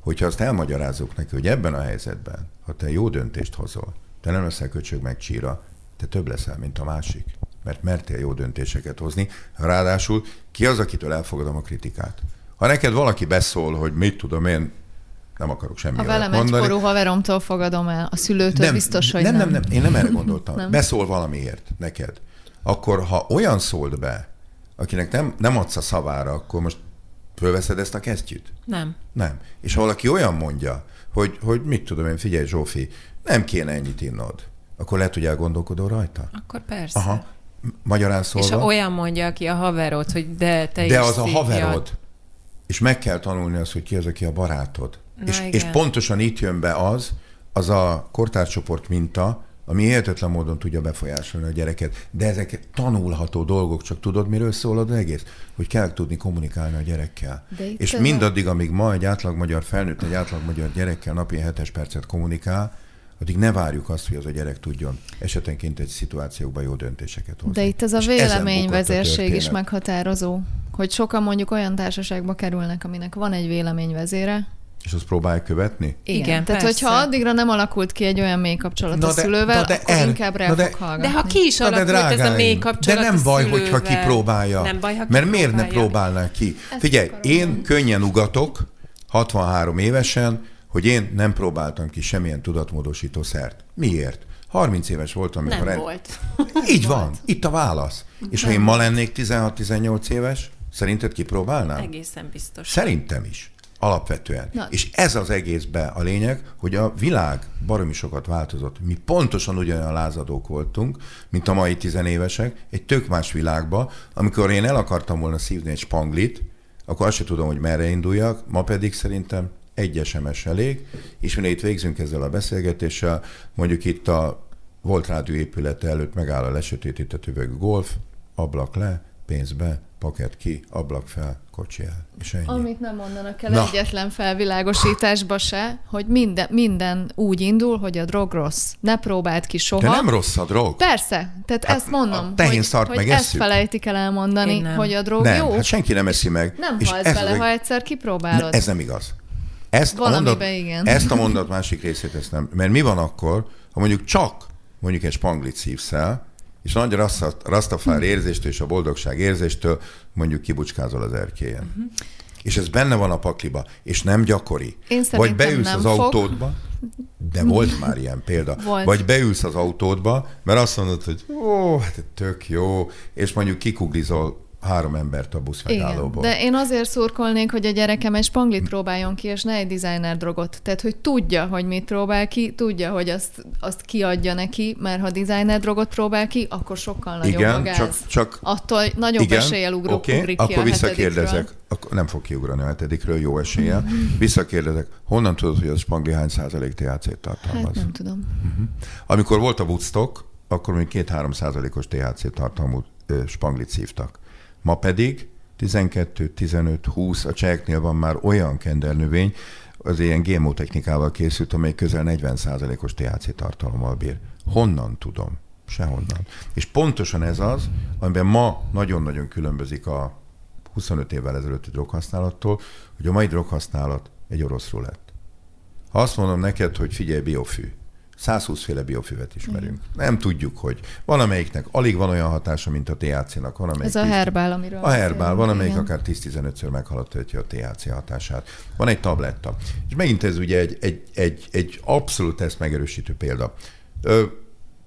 Hogyha azt elmagyarázok neki, hogy ebben a helyzetben, ha te jó döntést hozol, te nem leszel köcsög meg csíra, te több leszel, mint a másik. Mert mertél jó döntéseket hozni. Ráadásul ki az, akitől elfogadom a kritikát? Ha neked valaki beszól, hogy mit tudom én, nem akarok semmi A velem mondani. egy korú haveromtól fogadom el, a szülőtől nem, biztos, hogy nem. Nem, nem, nem, én nem erre gondoltam. nem. Beszól valamiért neked. Akkor, ha olyan szólt be, akinek nem, nem adsz a szavára, akkor most fölveszed ezt a kesztyűt? Nem. Nem. És ha valaki olyan mondja, hogy, hogy mit tudom én, figyelj Zsófi, nem kéne ennyit innod, akkor lehet, hogy elgondolkodol rajta? Akkor persze. Aha. Magyarán szólva. És ha olyan mondja ki a haverod, hogy de te de is az a haverod. És meg kell tanulni azt, hogy ki az, aki a barátod. és, és pontosan itt jön be az, az a kortárcsoport minta, ami hihetetlen módon tudja befolyásolni a gyereket. De ezek tanulható dolgok, csak tudod, miről szól az egész? Hogy kell tudni kommunikálni a gyerekkel. És mindaddig, amíg ma egy átlag magyar felnőtt, egy átlag magyar gyerekkel napi 7 percet kommunikál, addig ne várjuk azt, hogy az a gyerek tudjon esetenként egy szituációkban jó döntéseket hozni. De itt ez a véleményvezérség is meghatározó, hogy sokan mondjuk olyan társaságba kerülnek, aminek van egy véleményvezére, és azt próbálják követni? Igen. Igen Tehát, persze. hogyha addigra nem alakult ki egy olyan mély kapcsolat na de, a szülővel, de akkor er, inkább rá de, fog hallgatni. De ha ki is alakult de ez a mély kapcsolat De nem baj, hogyha ki próbálja. Nem baj, ha ki Mert miért ne próbálnák ki? Ezt Figyelj, én könnyen ugatok, 63 évesen, hogy én nem próbáltam ki semmilyen tudatmódosító szert. Miért? 30 éves voltam, amikor... Nem en... volt. Így van, volt. itt a válasz. És nem. ha én ma lennék 16-18 éves, szerinted kipróbálnám? Egészen biztos. Szerintem is. Alapvetően. Na. És ez az egészben a lényeg, hogy a világ baromi sokat változott. Mi pontosan ugyanolyan lázadók voltunk, mint a mai tizenévesek, egy tök más világba, amikor én el akartam volna szívni egy spanglit, akkor azt sem tudom, hogy merre induljak, ma pedig szerintem egy SMS elég, és mire itt végzünk ezzel a beszélgetéssel, mondjuk itt a volt rádió épülete előtt megáll a lesötétített üveg golf, ablak le, pénz be, paket ki, ablak fel, kocsi el. És ennyi. Amit nem mondanak el Na. egyetlen felvilágosításba se, hogy minden, minden úgy indul, hogy a drog rossz. Ne próbáld ki soha. De nem rossz a drog. Persze. Tehát hát ezt mondom, tehén hogy, hogy ezt felejtik el elmondani, hogy a drog nem, jó. Hát senki nem eszi meg. Nem halsz bele, ha egyszer kipróbálod. Ne, ez nem igaz. Ezt a, mondat, igen. ezt a mondat másik részét ezt nem. Mert mi van akkor, ha mondjuk csak mondjuk egy spanglit szívsz el, és nagy rastafár érzéstől és a boldogság érzéstől mondjuk kibucskázol az erkélyen. Uh-huh. És ez benne van a pakliba, és nem gyakori. Én Vagy beülsz az fog. autódba, de volt már ilyen példa. Volt. Vagy beülsz az autódba, mert azt mondod, hogy ó, hát tök jó, és mondjuk kikuglizol három embert a buszmegállóból. De én azért szurkolnék, hogy a gyerekem egy spanglit próbáljon ki, és ne egy designer drogot. Tehát, hogy tudja, hogy mit próbál ki, tudja, hogy azt, azt kiadja neki, mert ha designer drogot próbál ki, akkor sokkal nagyobb igen, a gáz. Csak, csak, Attól nagyobb igen, eséllyel ugró, okay, ugrik akkor ki a visszakérdezek, akkor nem fog kiugrani a hetedikről, jó eséllyel. Visszakérdezek, honnan tudod, hogy az spangli hány százalék THC-t tartalmaz? Hát nem tudom. Uh-huh. Amikor volt a Woodstock, akkor még két-három százalékos THC tartalmú spanglit szívtak. Ma pedig 12, 15, 20, a cseheknél van már olyan kendernövény, az ilyen GMO technikával készült, amely közel 40%-os THC tartalommal bír. Honnan tudom? Sehonnan. És pontosan ez az, amiben ma nagyon-nagyon különbözik a 25 évvel ezelőtti droghasználattól, hogy a mai droghasználat egy orosz lett. Ha azt mondom neked, hogy figyelj, biofű, 120 féle biofüvet ismerünk. Mm. Nem tudjuk, hogy van amelyiknek alig van olyan hatása, mint a THC-nak. Van amelyik Ez a herbál, amiről A herbál, van amelyik igen. akár 10-15-ször meghaladhatja a THC hatását. Van egy tabletta. És megint ez ugye egy, egy, egy, egy abszolút ezt megerősítő példa. Ö,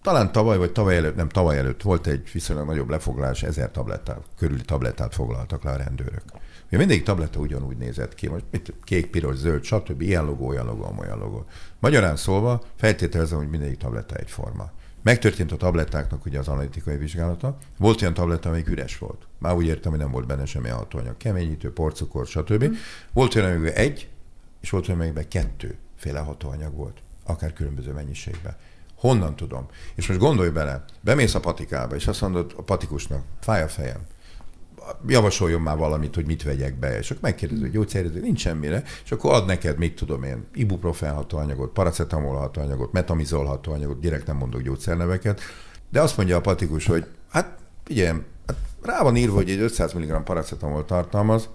talán tavaly, vagy tavaly előtt, nem tavaly előtt volt egy viszonylag nagyobb lefoglalás, ezer tablettát, körüli tablettát foglaltak le a rendőrök. Ugye mindig tabletta ugyanúgy nézett ki, most mit, kék, piros, zöld, stb. Ilyen logó, olyan logó, olyan logó. Magyarán szólva feltételezem, hogy mindegyik tabletta egyforma. Megtörtént a tablettáknak ugye az analitikai vizsgálata. Volt olyan tabletta, amelyik üres volt. Már úgy értem, hogy nem volt benne semmilyen hatóanyag. Keményítő, porcukor, stb. Mm. Volt olyan, amiben egy, és volt olyan, amiben kettőféle hatóanyag volt. Akár különböző mennyiségben. Honnan tudom? És most gondolj bele, bemész a patikába, és azt mondod a patikusnak, fáj a fejem javasoljon már valamit, hogy mit vegyek be, és akkor megkérdezi, hogy gyógyszerező, nincs semmire, és akkor ad neked, mit tudom én, ibuprofen hatóanyagot, paracetamol hatóanyagot, metamizol hatóanyagot, direkt nem mondok gyógyszerneveket, de azt mondja a patikus, hogy hát figyelj, hát rá van írva, hogy egy 500 mg paracetamol tartalmaz,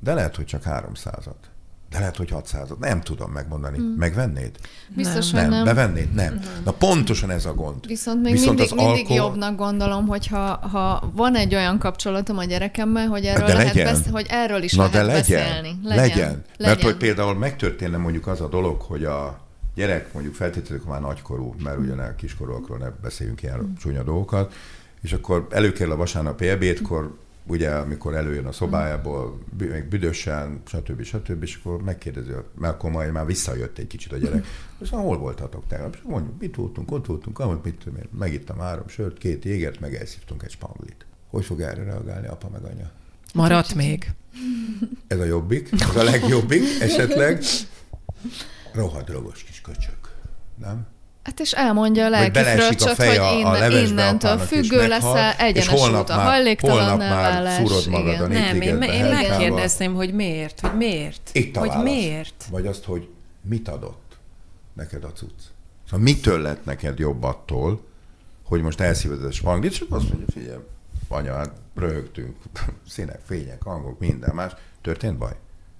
de lehet, hogy csak 300-at. De lehet, hogy 600 Nem tudom megmondani. Hmm. Megvennéd? Biztos, nem. hogy nem. Bevennéd? Nem. nem. Na pontosan ez a gond. Viszont még Viszont mindig, alkohol... mindig jobbnak gondolom, hogyha ha van egy olyan kapcsolatom a gyerekemmel, hogy erről, de lehet besz... hogy erről is Na lehet de legyen. beszélni. Legyen. legyen. legyen. Mert hogy például megtörténne mondjuk az a dolog, hogy a gyerek mondjuk feltételezik már nagykorú, mert ugyan kiskorúakról ne beszéljünk ilyen hmm. csúnya dolgokat, és akkor előkerül a vasárnapi ebédkor, ugye, amikor előjön a szobájából, még büdösen, stb. stb. és akkor megkérdezi, mert akkor majd már visszajött egy kicsit a gyerek, és szóval hol voltatok tegnap? És mondjuk, mit voltunk, ott voltunk, amit mit tudom én, megittam három sört, két jégert, meg elszívtunk egy spanglit. Hogy fog erre reagálni apa meg anya? Maradt még. Ez a jobbik, ez a legjobbik, esetleg. Rohadt drogos kis köcsök, nem? Hát és elmondja a lelki fröccsöt, hogy innen, innentől függő leszel, egyenes út a hajléktalannál válás. szúrod magad a Nem, én, én megkérdezném, hogy miért, hogy miért? Itt a hogy válasz. miért? Vagy azt, hogy mit adott neked a cucc. Szóval mitől lett neked jobb attól, hogy most elszíved a spanglit, és azt mondja, figyelj, anya, hát röhögtünk, színek, fények, hangok, minden más. Történt baj?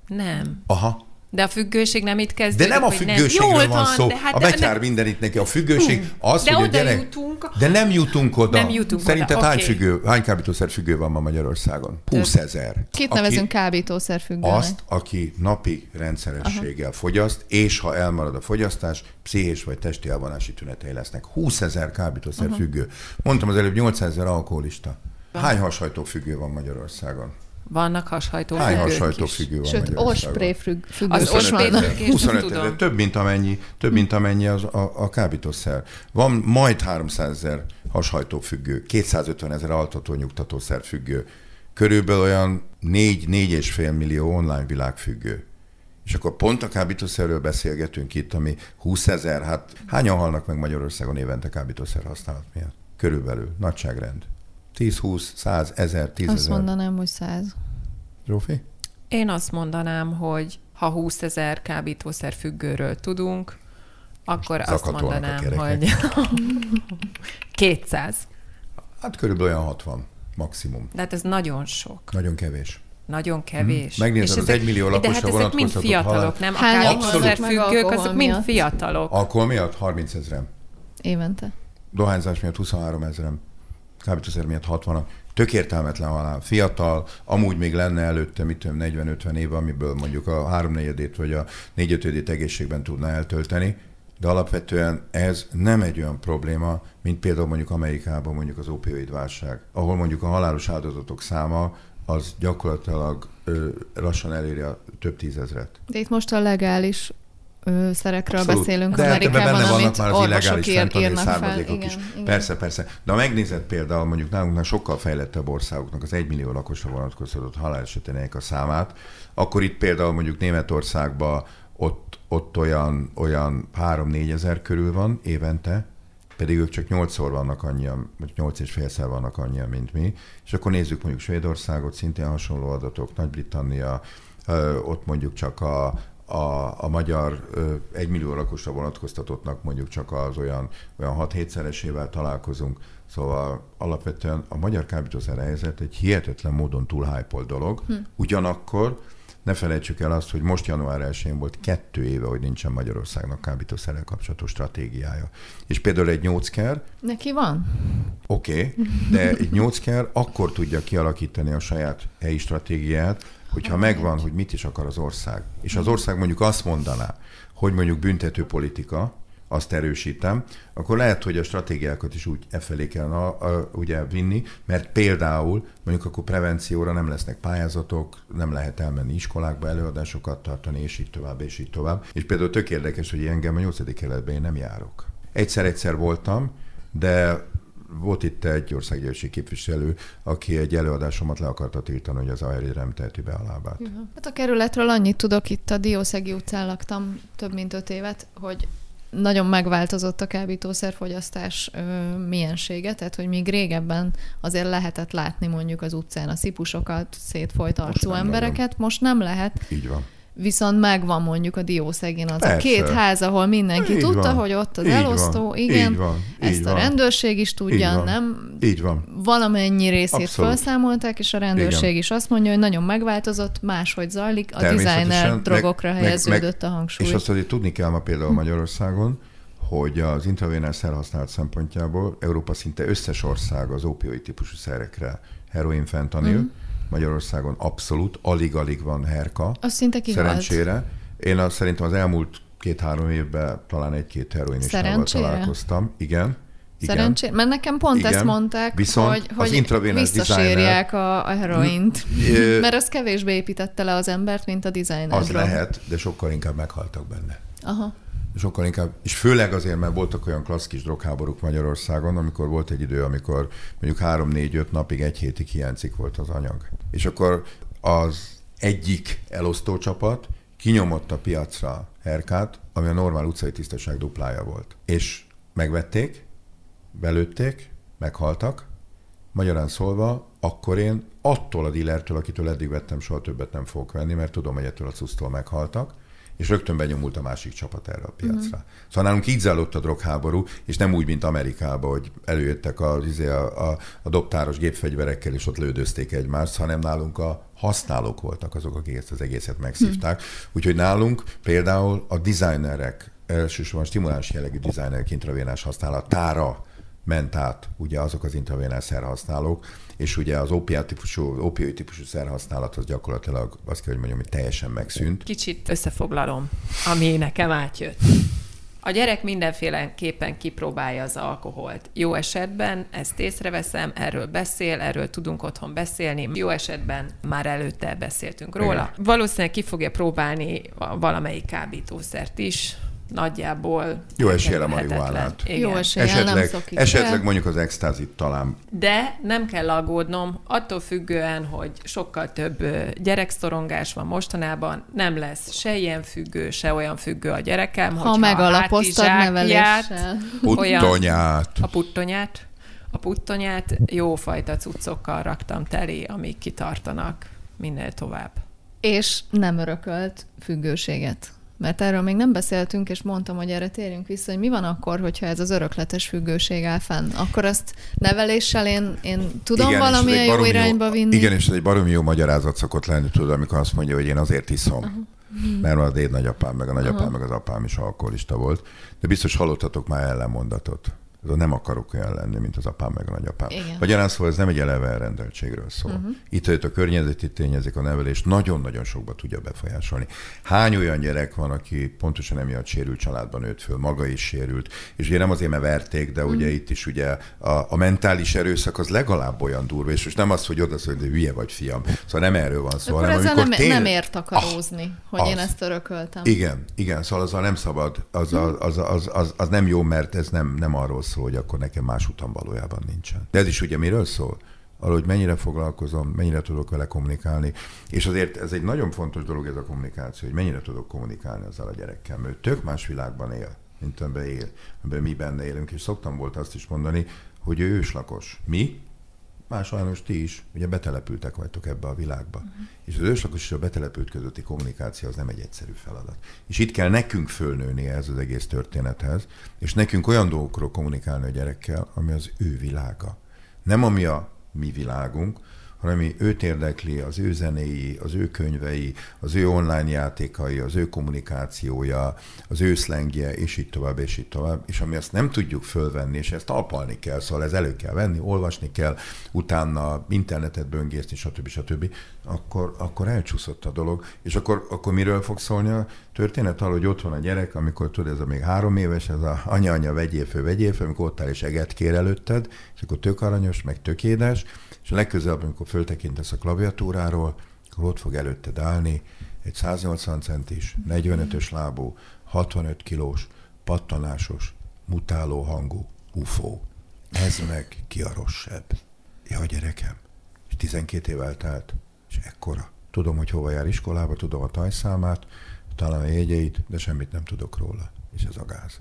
Nem. Aha. De a függőség nem itt kezdődik. De nem a függőségről nem. van szó. Hát a betyár minden itt neki. A függőség az, de hogy a gyerek... Jutunk. De nem jutunk oda. Nem jutunk Szerinted oda. hány, okay. függő, hány kábítószer függő van ma Magyarországon? 20 ezer. Kit nevezünk kábítószer függőnek? Azt, aki napi rendszerességgel Aha. fogyaszt, és ha elmarad a fogyasztás, pszichés vagy testi elvonási tünetei lesznek. 20 ezer kábítószer Aha. függő. Mondtam az előbb 800 ezer alkoholista. Hány hashajtó függő van Magyarországon? Vannak hashajtó Hány hashajtó függő van Sőt, ospré függő. Az ospré 25 ezer, több, mint amennyi, több, mint amennyi az, a, a kábítószer. Van majd 300 ezer hashajtó függő, 250 ezer altató nyugtatószer függő, körülbelül olyan 4-4,5 millió online világ függő. És akkor pont a kábítószerről beszélgetünk itt, ami 20 ezer, hát hányan halnak meg Magyarországon évente kábítószer használat miatt? Körülbelül, nagyságrend. 10, 20, 100, 1000, 10 Azt mondanám, hogy 100. Zsófi? Én azt mondanám, hogy ha 20 ezer kábítószer függőről tudunk, akkor azt mondanám, hogy 200. Hát körülbelül olyan 60 maximum. De hát ez nagyon sok. Nagyon kevés. Nagyon kevés. Hmm. Megnézed az egymillió lakosra De hát ezek mind fiatalok, halál. nem? Hány a függők, azok mind fiatalok. Alkohol miatt 30 ezeren. Évente. Dohányzás miatt 23 ezeren kábítószer miatt 60 tök értelmetlen halál. Fiatal, amúgy még lenne előtte, mit tudom, 40-50 év, amiből mondjuk a háromnegyedét vagy a négyötödét egészségben tudna eltölteni, de alapvetően ez nem egy olyan probléma, mint például mondjuk Amerikában mondjuk az opioid válság, ahol mondjuk a halálos áldozatok száma az gyakorlatilag ö, lassan eléri a több tízezret. De itt most a legális ö, szerekről Abszolút. beszélünk De Amerikában, benne vannak már az illegális fentanyl származékok igen, is. Igen. Persze, persze. De ha megnézed például mondjuk nálunknál sokkal fejlettebb országoknak az egymillió lakosra vonatkoztatott halálesetének a számát, akkor itt például mondjuk Németországban ott, ott olyan, olyan 3-4 ezer körül van évente, pedig ők csak 8-szor vannak annyian, vagy 8 és félszer vannak annyian, mint mi. És akkor nézzük mondjuk Svédországot, szintén hasonló adatok, Nagy-Britannia, ott mondjuk csak a, a, a magyar egymillió lakosra vonatkoztatottnak mondjuk csak az olyan, olyan 6-7 szeresével találkozunk. Szóval alapvetően a magyar kábítószer helyzet egy hihetetlen módon túlhájpolt dolog. Hm. Ugyanakkor ne felejtsük el azt, hogy most január 1-én volt kettő éve, hogy nincsen Magyarországnak kábítószerrel kapcsolatos stratégiája. És például egy nyócker... Neki van. Oké, okay, de egy nyócker akkor tudja kialakítani a saját helyi stratégiát, hogyha megvan, hogy mit is akar az ország, és az ország mondjuk azt mondaná, hogy mondjuk büntető politika, azt erősítem, akkor lehet, hogy a stratégiákat is úgy e felé kell a, a, ugye vinni, mert például mondjuk akkor prevencióra nem lesznek pályázatok, nem lehet elmenni iskolákba, előadásokat tartani, és így tovább, és így tovább. És például tök érdekes, hogy engem a 8. keletben én nem járok. Egyszer-egyszer voltam, de volt itt egy országgyűlési képviselő, aki egy előadásomat le akarta tiltani, hogy az ARI nem teheti be a lábát. Hát a kerületről annyit tudok, itt a Diószegi utcán laktam több mint öt évet, hogy nagyon megváltozott a kábítószerfogyasztás ö, miensége, tehát hogy még régebben azért lehetett látni mondjuk az utcán a szipusokat, szétfolyt arcú most embereket, nagyon. most nem lehet. Így van viszont megvan mondjuk a diószegén az Persze. a két ház, ahol mindenki így tudta, van. hogy ott az így elosztó, van. igen, így van. Így ezt van. a rendőrség is tudja, így van. nem? Így van. Valamennyi részét Abszolút. felszámolták, és a rendőrség igen. is azt mondja, hogy nagyon megváltozott, máshogy zajlik, a designer drogokra meg, helyeződött meg, a hangsúly. És azt azért tudni kell ma például hm. Magyarországon, hogy az intravénás szerhasználat szempontjából Európa szinte összes ország az opioid típusú szerekre, heroin, fentanil, mm Magyarországon abszolút, alig-alig van herka. Az szinte kihalt. Szerencsére. Én azt szerintem az elmúlt két-három évben talán egy-két heroinistával találkoztam. Igen. Igen. Szerencsé, mert nekem pont Igen. ezt mondták, Viszont hogy, hogy visszasírják a, a heroint, mm. mert az kevésbé építette le az embert, mint a designer. Az lehet, de sokkal inkább meghaltak benne. Aha sokkal inkább, és főleg azért, mert voltak olyan klasszikus drogháborúk Magyarországon, amikor volt egy idő, amikor mondjuk három-négy-öt napig, egy hétig hiányzik volt az anyag. És akkor az egyik elosztó csapat kinyomott a piacra herkát, ami a normál utcai tisztaság duplája volt. És megvették, belőtték, meghaltak, magyarán szólva, akkor én attól a dílertől, akitől eddig vettem, soha többet nem fogok venni, mert tudom, hogy ettől a cusztól meghaltak, és rögtön benyomult a másik csapat erre a piacra. Uh-huh. Szóval nálunk így zajlott a drogháború, és nem úgy, mint Amerikában, hogy előjöttek a, izé, a, a, a dobtáros gépfegyverekkel, és ott lődözték egymást, hanem nálunk a használók voltak azok, akik ezt az egészet megszívták. Uh-huh. Úgyhogy nálunk például a designerek, elsősorban stimuláns jellegű designerek intravénás használatára ment át ugye azok az intravénás szerhasználók, és ugye az opiát típusú, opioid típusú szerhasználat az gyakorlatilag azt kell, hogy mondjam, hogy teljesen megszűnt. Kicsit összefoglalom, ami nekem átjött. A gyerek mindenféleképpen kipróbálja az alkoholt. Jó esetben ezt észreveszem, erről beszél, erről tudunk otthon beszélni. Jó esetben már előtte beszéltünk róla. Igen. Valószínűleg ki fogja próbálni valamelyik kábítószert is, nagyjából Jó esélye a marihuánát. Jó esélye, esetleg, nem szokik Esetleg el. mondjuk az extázit talán. De nem kell aggódnom, attól függően, hogy sokkal több gyerekszorongás van mostanában, nem lesz se ilyen függő, se olyan függő a gyerekem, ha megalapoztad neveléssel. Puttonyát. a puttonyát. A puttonyát jó fajta cuccokkal raktam teli, amik kitartanak minél tovább. És nem örökölt függőséget. Mert erről még nem beszéltünk, és mondtam, hogy erre térjünk vissza, hogy mi van akkor, hogyha ez az örökletes függőség áll fenn. Akkor azt neveléssel én, én tudom igen, valamilyen jó irányba vinni. Igen, és ez egy baromi jó magyarázat szokott lenni, tudod, amikor azt mondja, hogy én azért iszom. Uh-huh. Mert az én nagyapám, meg a nagyapám, uh-huh. meg az apám is alkoholista volt. De biztos hallottatok már ellenmondatot nem akarok olyan lenni, mint az apám meg a nagyapám. Igen. Magyarán szóval ez nem egy eleve elrendeltségről szól. Uh-huh. Itt, hogy a környezeti tényezik a nevelés nagyon-nagyon sokba tudja befolyásolni. Hány olyan gyerek van, aki pontosan emiatt sérült családban nőtt föl, maga is sérült, és ugye nem azért, mert verték, de ugye uh-huh. itt is ugye a, a mentális erőszak az legalább olyan durva, és most nem az, hogy oda szól, hogy hülye vagy fiam. Szóval nem erről van szó, hanem amikor nem, tényleg... nem ért takarózni, ah, hogy az. én ezt örököltem. Igen, igen, szóval azzal nem szabad, az, az, az, az, az, az nem jó, mert ez nem, nem arról szól, hogy akkor nekem más utam valójában nincsen. De ez is ugye miről szól? arról, hogy mennyire foglalkozom, mennyire tudok vele kommunikálni. És azért ez egy nagyon fontos dolog ez a kommunikáció, hogy mennyire tudok kommunikálni azzal a gyerekkel, mert ő tök más világban él, mint amiben él, amiben mi benne élünk. És szoktam volt azt is mondani, hogy ő őslakos. Mi? Más sajnos ti is, ugye betelepültek vagytok ebbe a világba. Uh-huh. És az őslakos és a betelepült közötti kommunikáció az nem egy egyszerű feladat. És itt kell nekünk fölnőni ez az egész történethez, és nekünk olyan dolgokról kommunikálni a gyerekkel, ami az ő világa. Nem ami a mi világunk, hanem ami őt érdekli, az ő zenéi, az ő könyvei, az ő online játékai, az ő kommunikációja, az ő szlengje, és így tovább, és így tovább. És ami ezt nem tudjuk fölvenni, és ezt talpalni kell, szóval ez elő kell venni, olvasni kell, utána internetet böngészni, stb. stb., akkor, akkor elcsúszott a dolog. És akkor, akkor miről fog szólni a történet? Arról, hogy ott van a gyerek, amikor tudod, ez a még három éves, ez a anya-anya vegyél föl, vegyél föl, amikor ott áll és eget kér előtted, és akkor tök aranyos, meg tök édes, és legközelebb, amikor föltekintesz a klaviatúráról, akkor ott fog előtted állni egy 180 centis, 45-ös lábú, 65 kilós, pattanásos, mutáló hangú UFO. Ez meg ki a rosszabb. Ja, gyerekem. És 12 év eltelt, és ekkora. Tudom, hogy hova jár iskolába, tudom a tajszámát, talán a jegyeit, de semmit nem tudok róla. És ez a gáz.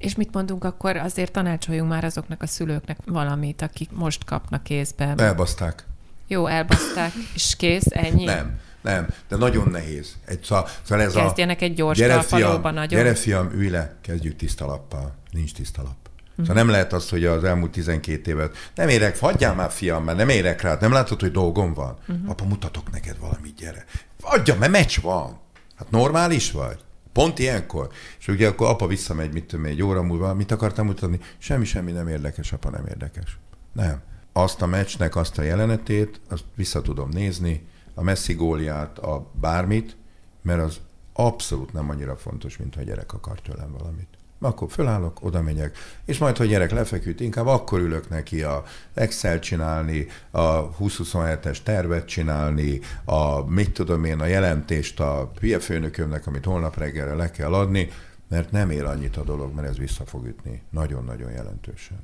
És mit mondunk akkor? Azért tanácsoljunk már azoknak a szülőknek valamit, akik most kapnak kézbe. Elbaszták. Jó, elbaszták, és kész, ennyi? Nem, nem, de nagyon nehéz. Egy, szóval, szóval ez Kezdjenek a, egy gyors gyere fiam, nagyon. Gyere fiam, ülj le, kezdjük tiszta lappal. Nincs tiszta lap. Uh-huh. Szóval nem lehet az, hogy az elmúlt 12 évet nem érek, fagyjál már fiam, mert nem érek rá, nem látod, hogy dolgom van. Uh-huh. Apa, mutatok neked valamit, gyere. Adja, mert meccs van. Hát normális vagy? Pont ilyenkor. És ugye akkor apa visszamegy, mit tudom, egy óra múlva, mit akartam mutatni? Semmi, semmi nem érdekes, apa nem érdekes. Nem. Azt a meccsnek, azt a jelenetét, azt vissza tudom nézni, a Messi góliát, a bármit, mert az abszolút nem annyira fontos, mint ha a gyerek akar tőlem valamit akkor fölállok, oda megyek, és majd, hogy gyerek lefeküdt, inkább akkor ülök neki a Excel csinálni, a 2027-es tervet csinálni, a mit tudom én, a jelentést a hülye főnökömnek, amit holnap reggelre le kell adni, mert nem ér annyit a dolog, mert ez vissza fog ütni. Nagyon-nagyon jelentősen.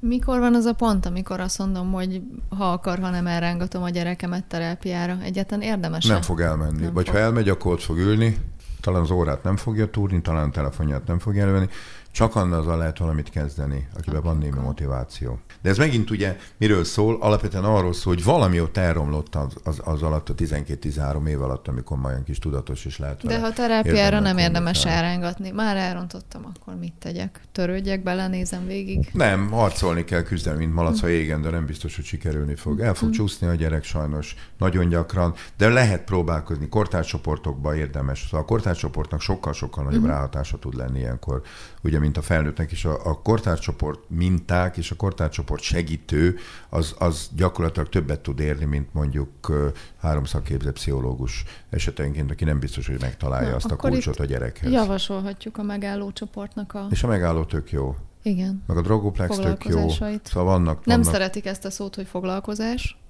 Mikor van az a pont, amikor azt mondom, hogy ha akar, ha nem elrángatom a gyerekemet terápiára? Egyáltalán érdemes Nem fog elmenni. Nem Vagy fog. ha elmegy, akkor ott fog ülni, talán az órát nem fogja tudni, talán a telefonját nem fogja elővenni, Csak azzal lehet valamit kezdeni, akiben van némi motiváció. De ez megint ugye miről szól? Alapvetően arról szól, hogy valami ott elromlott az, az, az alatt a 12-13 év alatt, amikor majd kis tudatos is lehet De ha terápiára nem érdemes elrángatni, már elrontottam, akkor mit tegyek? Törődjek, belenézem végig? Nem, harcolni kell küzdeni, mint malac a égen, de nem biztos, hogy sikerülni fog. El fog mm. csúszni a gyerek sajnos nagyon gyakran, de lehet próbálkozni. Kortárcsoportokba érdemes. Szóval a kortárcsoportnak sokkal-sokkal nagyobb mm. ráhatása tud lenni ilyenkor, ugye, mint a felnőttnek is. A, a kortárcsoport minták és a kortárcsoport segítő az, az gyakorlatilag többet tud érni, mint mondjuk három szakképzett pszichológus esetenként, aki nem biztos, hogy megtalálja Na, azt a kulcsot a gyerekhez. Javasolhatjuk a megálló csoportnak a... És a megálló tök jó. Igen. Meg a drogoplex tök jó. Szóval vannak, Nem vannak... szeretik ezt a szót, hogy foglalkozás,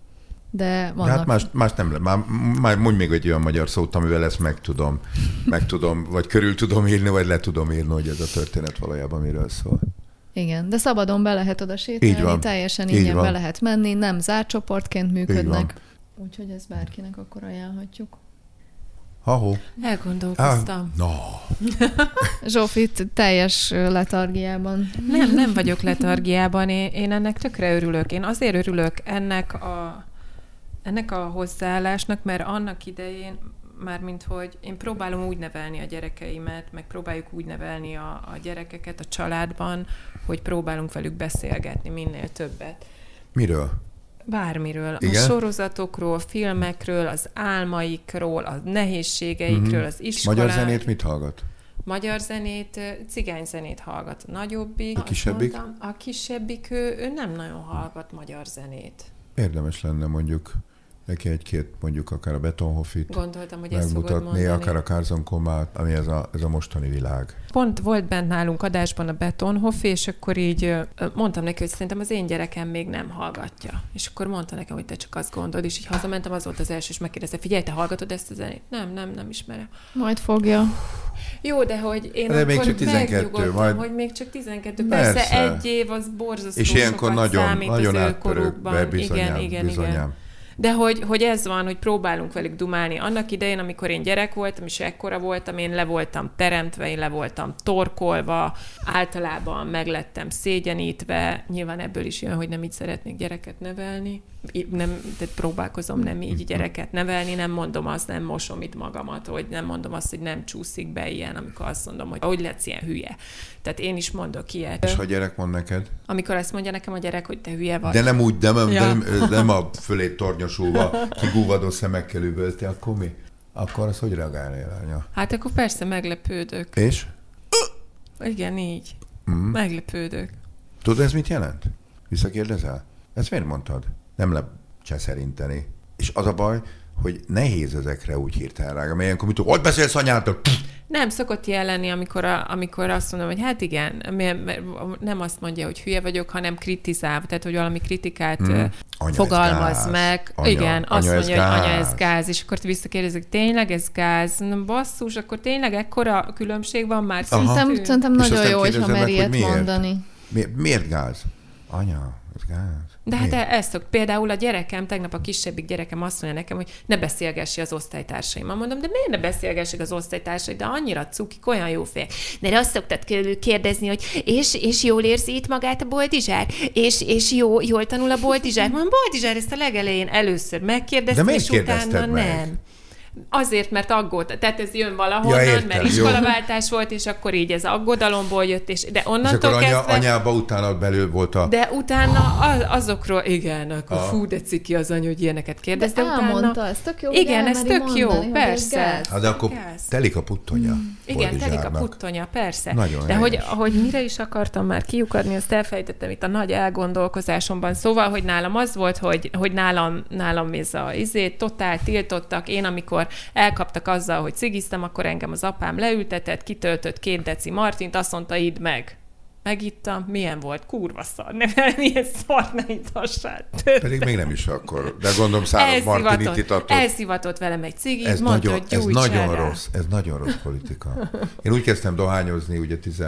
de vannak... De hát más, más nem, már, már mondj még egy olyan magyar szót, amivel ezt meg tudom, meg tudom, vagy körül tudom írni, vagy le tudom írni, hogy ez a történet valójában miről szól. Igen, de szabadon be lehet oda sétálni, így van. teljesen így ingyen van. be lehet menni, nem zárt csoportként működnek. Úgyhogy ezt bárkinek akkor ajánlhatjuk. Ha-ho. Elgondolkoztam. Ah, no. Zsófit teljes letargiában. Nem, nem vagyok letargiában. Én, én ennek tökre örülök. Én azért örülök ennek a, ennek a hozzáállásnak, mert annak idején mármint hogy én próbálom úgy nevelni a gyerekeimet, meg próbáljuk úgy nevelni a, a gyerekeket a családban, hogy próbálunk velük beszélgetni minél többet. Miről? Bármiről. Igen? A sorozatokról, filmekről, az álmaikról, a nehézségeikről, mm-hmm. az iskolán. Magyar zenét mit hallgat? Magyar zenét, cigány zenét hallgat. A nagyobbik. A kisebbik? Mondtam, a kisebbik, ő, ő nem nagyon hallgat magyar zenét. Érdemes lenne mondjuk neki egy-két mondjuk akár a Betonhofit Gondoltam, hogy megmutatni, akár a Karzonkomát, ami ez a, ez a mostani világ. Pont volt bent nálunk adásban a Betonhof, és akkor így mondtam neki, hogy szerintem az én gyerekem még nem hallgatja. És akkor mondta nekem, hogy te csak azt gondolod, és így hazamentem, az volt az első, és megkérdezte, figyelj, te hallgatod ezt a zenét? Nem, nem, nem ismerem. Majd fogja. Jó, de hogy én de még csak 12, majd... hogy még csak 12. Persze, Persze egy év az borzasztó És ilyenkor nagyon, nagyon átpörög be, bizonyám, igen, igen, bizonyám. igen. De hogy, hogy ez van, hogy próbálunk velük dumálni. Annak idején, amikor én gyerek voltam, és ekkora voltam, én le voltam teremtve, én le voltam torkolva, általában meglettem szégyenítve. Nyilván ebből is jön, hogy nem így szeretnék gyereket nevelni. Nem, tehát próbálkozom nem így gyereket nevelni, nem mondom azt, nem mosom itt magamat, hogy nem mondom azt, hogy nem csúszik be ilyen, amikor azt mondom, hogy hogy lesz ilyen hülye. Tehát én is mondok ilyet. És ha a gyerek mond neked? Amikor azt mondja nekem a gyerek, hogy te hülye vagy. De nem úgy, de nem, ja. nem, nem a fölé tornyosulva, kigúvadó szemekkel üvölti, akkor mi? Akkor az hogy reagálnél, anya? Hát akkor persze meglepődök. És? Igen, így. Mm. Meglepődök. Tudod, ez mit jelent? Visszakérdezel? Ezt miért mondtad? Nem le szerinteni. És az a baj, hogy nehéz ezekre úgy hirtelen rága, mert ilyenkor mit hogy beszélsz anyától? Nem, szokott jelenni, amikor, a, amikor azt mondom, hogy hát igen, mert, nem azt mondja, hogy hülye vagyok, hanem kritizál, tehát hogy valami kritikát hmm. fogalmaz meg. Anya, igen, anya azt mondja, gáz. hogy anya ez gáz, és akkor visszakérdezik, tényleg ez gáz? Na, basszus, akkor tényleg ekkora különbség van már? Szerintem, szerintem nagyon jó, hogyha mer ilyet mondani. Miért, miért gáz? Anya, ez gáz. De hát ezt szok. Például a gyerekem, tegnap a kisebbik gyerekem azt mondja nekem, hogy ne beszélgessi az osztálytársaimmal. Mondom, de miért ne beszélgessek az osztálytársai? De annyira cukik, olyan jó fél. De azt szoktad kérdezni, hogy és, és jól érzi itt magát a boldizsár? És, és jó, jól tanul a boldizsár? Mondom, boldizsár ezt a legelején először megkérdezte, és utána meg? nem. Azért, mert aggód, tehát ez jön valahonnan, ja, értem, mert iskolaváltás jó. volt, és akkor így ez aggodalomból jött, és de onnantól és akkor anya, kezdve... anyába utána belül volt a... De utána az, azokról, igen, akkor a... fú, de ciki az anya, hogy ilyeneket kérdez, de, de utána... ez tök jó, Igen, ez tök mondani, jó, persze. Hát de akkor gáz. telik a puttonya. Mm. Igen, telik a puttonya, persze. Nagyon de hogy, hogy mire is akartam már kiukadni, azt elfejtettem itt a nagy elgondolkozásomban. Szóval, hogy nálam az volt, hogy, hogy nálam, nálam ez a izé, totál tiltottak. Én, amikor amikor elkaptak azzal, hogy cigiztem, akkor engem az apám leültetett, kitöltött két deci Martint, azt mondta, idd meg. Megittam, milyen volt, kurva szar, ne, milyen szar ne itassál. Pedig még nem is akkor, de gondolom száraz Martinit itatott. Elszivatott velem egy cigit, ez mondta, nagyon, hogy Ez nagyon rá. rossz, ez nagyon rossz politika. Én úgy kezdtem dohányozni, ugye 10,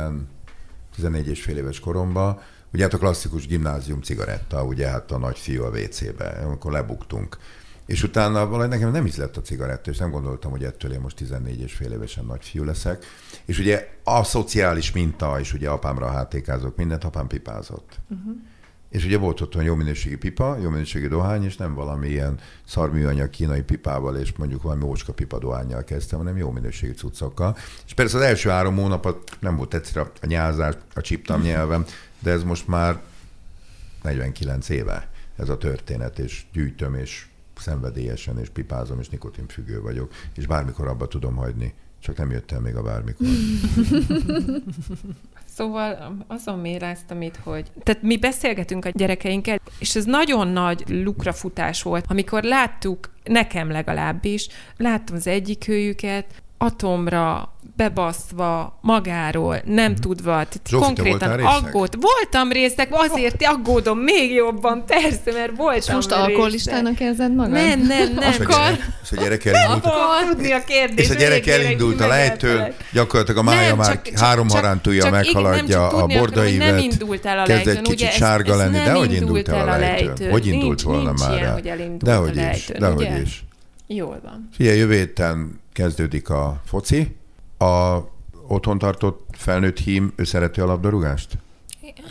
14 és fél éves koromban, ugye hát a klasszikus gimnázium cigaretta, ugye hát a nagy fiú a WC-be, amikor lebuktunk És utána valahogy nekem nem ízlett a cigaretta, és nem gondoltam, hogy ettől én most 14 és fél évesen nagy fiú leszek. És ugye a szociális minta, és ugye apámra hátékázok mindent, apám pipázott. Uh-huh. És ugye volt otthon jó minőségi pipa, jó minőségi dohány, és nem valami ilyen szarműanyag kínai pipával, és mondjuk valami ócska pipa dohányjal kezdtem, hanem jó minőségi cuccokkal. És persze az első három hónapot nem volt egyszerű a nyázás, a csiptam nyelvem, de ez most már 49 éve ez a történet, és gyűjtöm, és szenvedélyesen, és pipázom, és nikotinfüggő vagyok, és bármikor abba tudom hagyni. Csak nem jöttem még a bármikor. Szóval azon méráztam itt, hogy... Tehát mi beszélgetünk a gyerekeinkkel, és ez nagyon nagy lukrafutás volt, amikor láttuk, nekem legalábbis, láttam az egyik őjüket, atomra bebaszva magáról, nem mm. tudva, Zsófi, konkrétan aggód. Voltam részek, azért aggódom még jobban, persze, mert voltam És most alkoholistának érzed magad? Nem, nem, nem. És a gyerek, és a gyerek elindult. tudni a kérdés. És a gyerek elindult a lejtőn, gyakorlatilag a mája nem, már csak, három harántúja meghaladja a bordaivet. Nem indult el a lejtőn. Egy kicsit sárga lenni, de hogy indult el a lejtőn? Hogy indult volna már? Dehogy is, dehogy is. Jól van. Figyelj, jövő héten kezdődik a foci. A otthon tartott felnőtt hím, ő szereti a labdarúgást?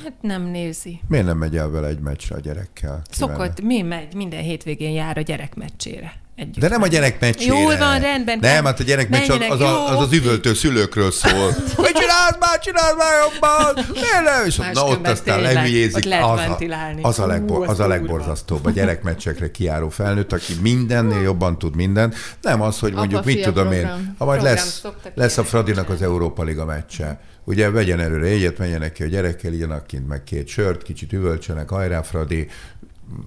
Hát nem nézi. Miért nem megy el vele egy meccsre a gyerekkel? Szokott, mi megy, minden hétvégén jár a gyerek meccsére együtt. De nem a gyerek meccsére. Jól van, rendben. Nem, hát a gyerek meccs az, az, az, az üvöltő szülőkről szól. Hogy csinálsz már, csinálsz már jobban! Nem? És na ott aztán lehülyézik. Az, a, az, a legbor, az a legborzasztóbb. A gyerekmeccsekre kiáró felnőtt, aki mindennél jobban tud minden. Nem az, hogy mondjuk mit tudom én. Ha majd lesz, lesz a Fradinak az Európa Liga meccse. Ugye vegyen előre egyet, menjenek ki a gyerekkel, igyanak kint meg két sört, kicsit üvöltsenek, hajrá Fradi,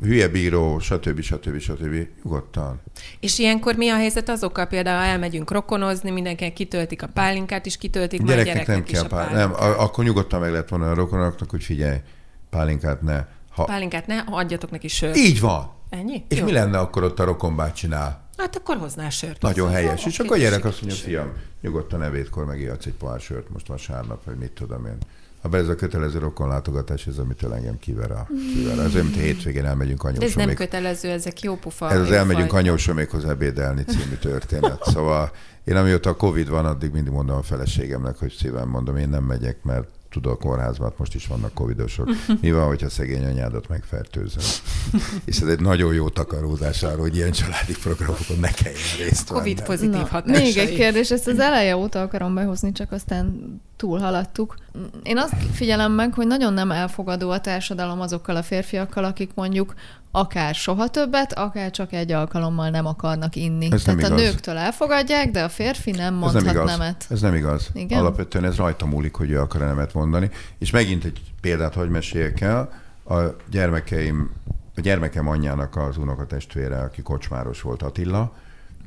hülye bíró, stb. stb. stb. Nyugodtan. És ilyenkor mi a helyzet azokkal például, ha elmegyünk rokonozni, mindenki kitöltik a pálinkát, és kitöltik a gyereknek nem kell pál... Nem, akkor nyugodtan meg lehet mondani a rokonoknak, hogy figyelj, pálinkát ne. Ha... Pálinkát ne, adjatok neki sört. Így van. Ennyi? És Jó. mi lenne akkor ott a rokonbát csinál? Hát akkor hoznál sört. Nagyon hozzá. helyes. És akkor a gyerek azt mondja, fiam, nyugodtan evétkor megijedsz egy pohár sört most vasárnap, vagy mit tudom én. Ha ez a kötelező rokonlátogatás, ez amitől engem kiver a kiver. Ez olyan, mint a hétvégén elmegyünk anyósomék. Ez nem kötelező, ezek jó pufa. Ez az elmegyünk anyósomékhoz ebédelni című történet. Szóval én amióta a Covid van, addig mindig mondom a feleségemnek, hogy szívem mondom, én nem megyek, mert tudod, a kórházban most is vannak covidosok. Mi van, hogyha szegény anyádat megfertőzöm? És ez egy nagyon jó takarózás arra, hogy ilyen családi programokon ne kelljen részt Covid pozitív hatásai. Még egy kérdés, ezt az eleje óta akarom behozni, csak aztán túlhaladtuk. Én azt figyelem meg, hogy nagyon nem elfogadó a társadalom azokkal a férfiakkal, akik mondjuk akár soha többet, akár csak egy alkalommal nem akarnak inni. Ez Tehát nem a igaz. nőktől elfogadják, de a férfi nem mondhat ez nem igaz. nemet. Ez nem igaz. Igen? Alapvetően ez rajta múlik, hogy ő akar nemet mondani. És megint egy példát hogy meséljek el. A gyermekeim, a gyermekem anyjának az unokatestvére, aki kocsmáros volt Attila,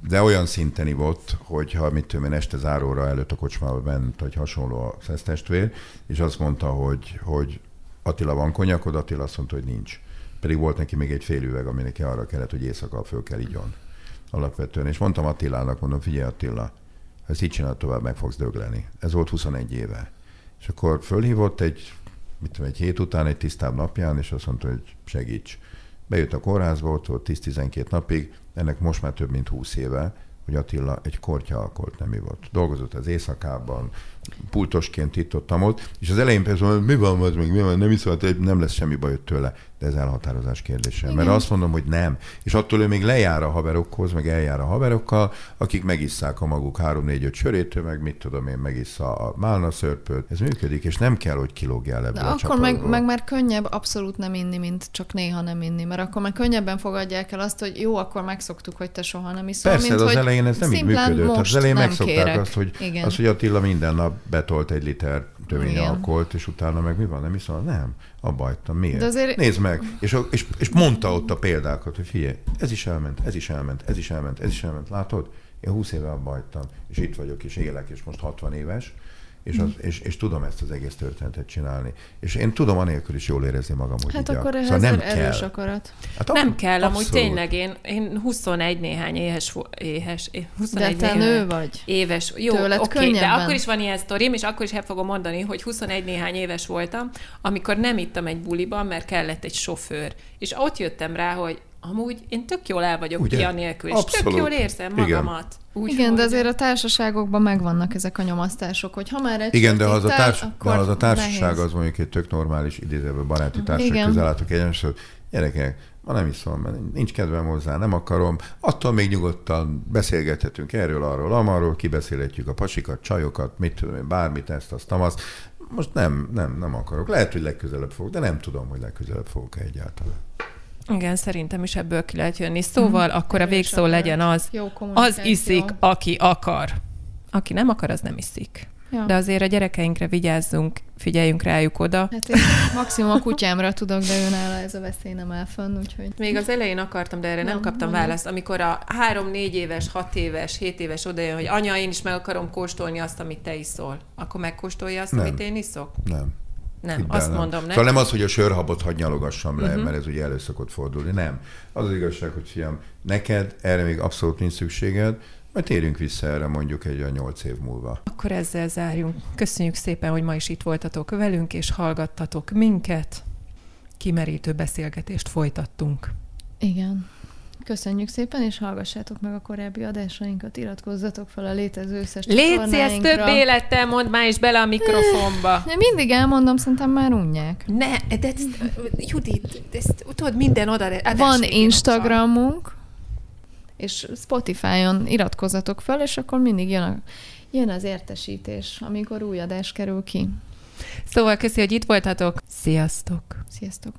de olyan szinten volt, hogy ha mit tudom én, este záróra előtt a kocsmába bent, vagy hasonló a szesztestvér, és azt mondta, hogy, hogy Attila van konyakod, Attila azt mondta, hogy nincs pedig volt neki még egy fél üveg, ami neki arra kellett, hogy éjszaka föl kell igyon. Alapvetően. És mondtam Attilának, mondom, figyelj Attila, ha ezt így csinálod tovább, meg fogsz dögleni. Ez volt 21 éve. És akkor fölhívott egy, mit tudom, egy hét után, egy tisztább napján, és azt mondta, hogy segíts. Bejött a kórházba, ott volt 10-12 napig, ennek most már több mint 20 éve, hogy Attila egy kortya alkoholt nem ivott. Dolgozott az éjszakában, pultosként itt ott, ott és az elején persze mondom, mi van, az még mi van, nem iszol, nem lesz semmi baj tőle, de ez elhatározás kérdése. Igen. Mert azt mondom, hogy nem. És attól ő még lejár a haverokhoz, meg eljár a haverokkal, akik megisszák a maguk 3-4-5 sörétől, meg mit tudom én, megissza a málna szörpöt. Ez működik, és nem kell, hogy kilógjál ebből de a akkor meg, meg, már könnyebb abszolút nem inni, mint csak néha nem inni, mert akkor meg könnyebben fogadják el azt, hogy jó, akkor megszoktuk, hogy te soha nem iszol. Persze, mint, az elején ez nem így működött. Az elején megszokták kérek. azt, hogy, Igen. azt, hogy Attila minden nap betolt egy liter tömény alkoholt, és utána meg mi van, nem iszol? Nem, abba hagytam. Miért? De azért... Nézd meg. És, és, és mondta ott a példákat, hogy figyelj, ez is elment, ez is elment, ez is elment, ez is elment. Látod? Én 20 éve abba hagytam, és itt vagyok, és élek, és most 60 éves, és, az, és, és tudom ezt az egész történetet csinálni. És én tudom anélkül is jól érezni magam, hogy Hát akkor ehhez szóval nem erős kell. akarat. Hát nem kell, abszolút. amúgy tényleg én, én 21 néhány éhes, éhes 21 de te néhány nő vagy. Éves. Jó, oké, okay, de akkor is van ilyen sztorim, és akkor is el fogom mondani, hogy 21 néhány éves voltam, amikor nem ittam egy buliban, mert kellett egy sofőr. És ott jöttem rá, hogy amúgy én tök jól el vagyok Ugye? pia nélkül, és Abszolút. tök jól érzem magamat. Úgy, Igen, de azért a társaságokban megvannak ezek a nyomasztások, hogy ha már egy Igen, de ha az, a, társ, de az a társaság nehéz. az mondjuk egy tök normális idézőben baráti társaság Igen. közel álltok egyenes, hogy gyerekek, ma nem iszom, mert nincs kedvem hozzá, nem akarom. Attól még nyugodtan beszélgethetünk erről, arról, amarról, kibeszélhetjük a pasikat, csajokat, mit tudom én, bármit, ezt, azt, azt. Most nem, nem, nem akarok. Lehet, hogy legközelebb fogok, de nem tudom, hogy legközelebb fogok egyáltalán. Igen, szerintem is ebből ki lehet jönni. Szóval mm. akkor a végszó legyen az, az iszik, aki akar. Aki nem akar, az nem iszik. Ja. De azért a gyerekeinkre vigyázzunk, figyeljünk rájuk oda. Hát én maximum a kutyámra tudok, de ő nála ez a veszély nem áll fönn, úgyhogy... Még az elején akartam, de erre nem, nem kaptam nem. választ. Amikor a három-négy éves, hat éves, hét éves odajön, hogy anya, én is meg akarom kóstolni azt, amit te iszol, akkor megkóstolja azt, nem. amit én iszok? Nem. Nem, Hidd azt nem. mondom. Nem. Szóval nem az, hogy a sörhabot hagy nyalogassam le, uh-huh. mert ez ugye elő szokott fordulni. Nem. Az az igazság, hogy fiam, neked erre még abszolút nincs szükséged, majd térjünk vissza erre mondjuk egy a nyolc év múlva. Akkor ezzel zárjunk. Köszönjük szépen, hogy ma is itt voltatok velünk, és hallgattatok minket. Kimerítő beszélgetést folytattunk. Igen. Köszönjük szépen, és hallgassátok meg a korábbi adásainkat, iratkozzatok fel a létező összes Léci, ezt több élettel mond már is bele a mikrofonba. Én mindig elmondom, szerintem már unják. Ne, de ezt, Judit, ezt tudod, minden oda... Van Instagramunk, és Spotify-on iratkozzatok fel, és akkor mindig jön, a, jön az értesítés, amikor új adás kerül ki. Szóval köszi, hogy itt voltatok. Sziasztok! Sziasztok!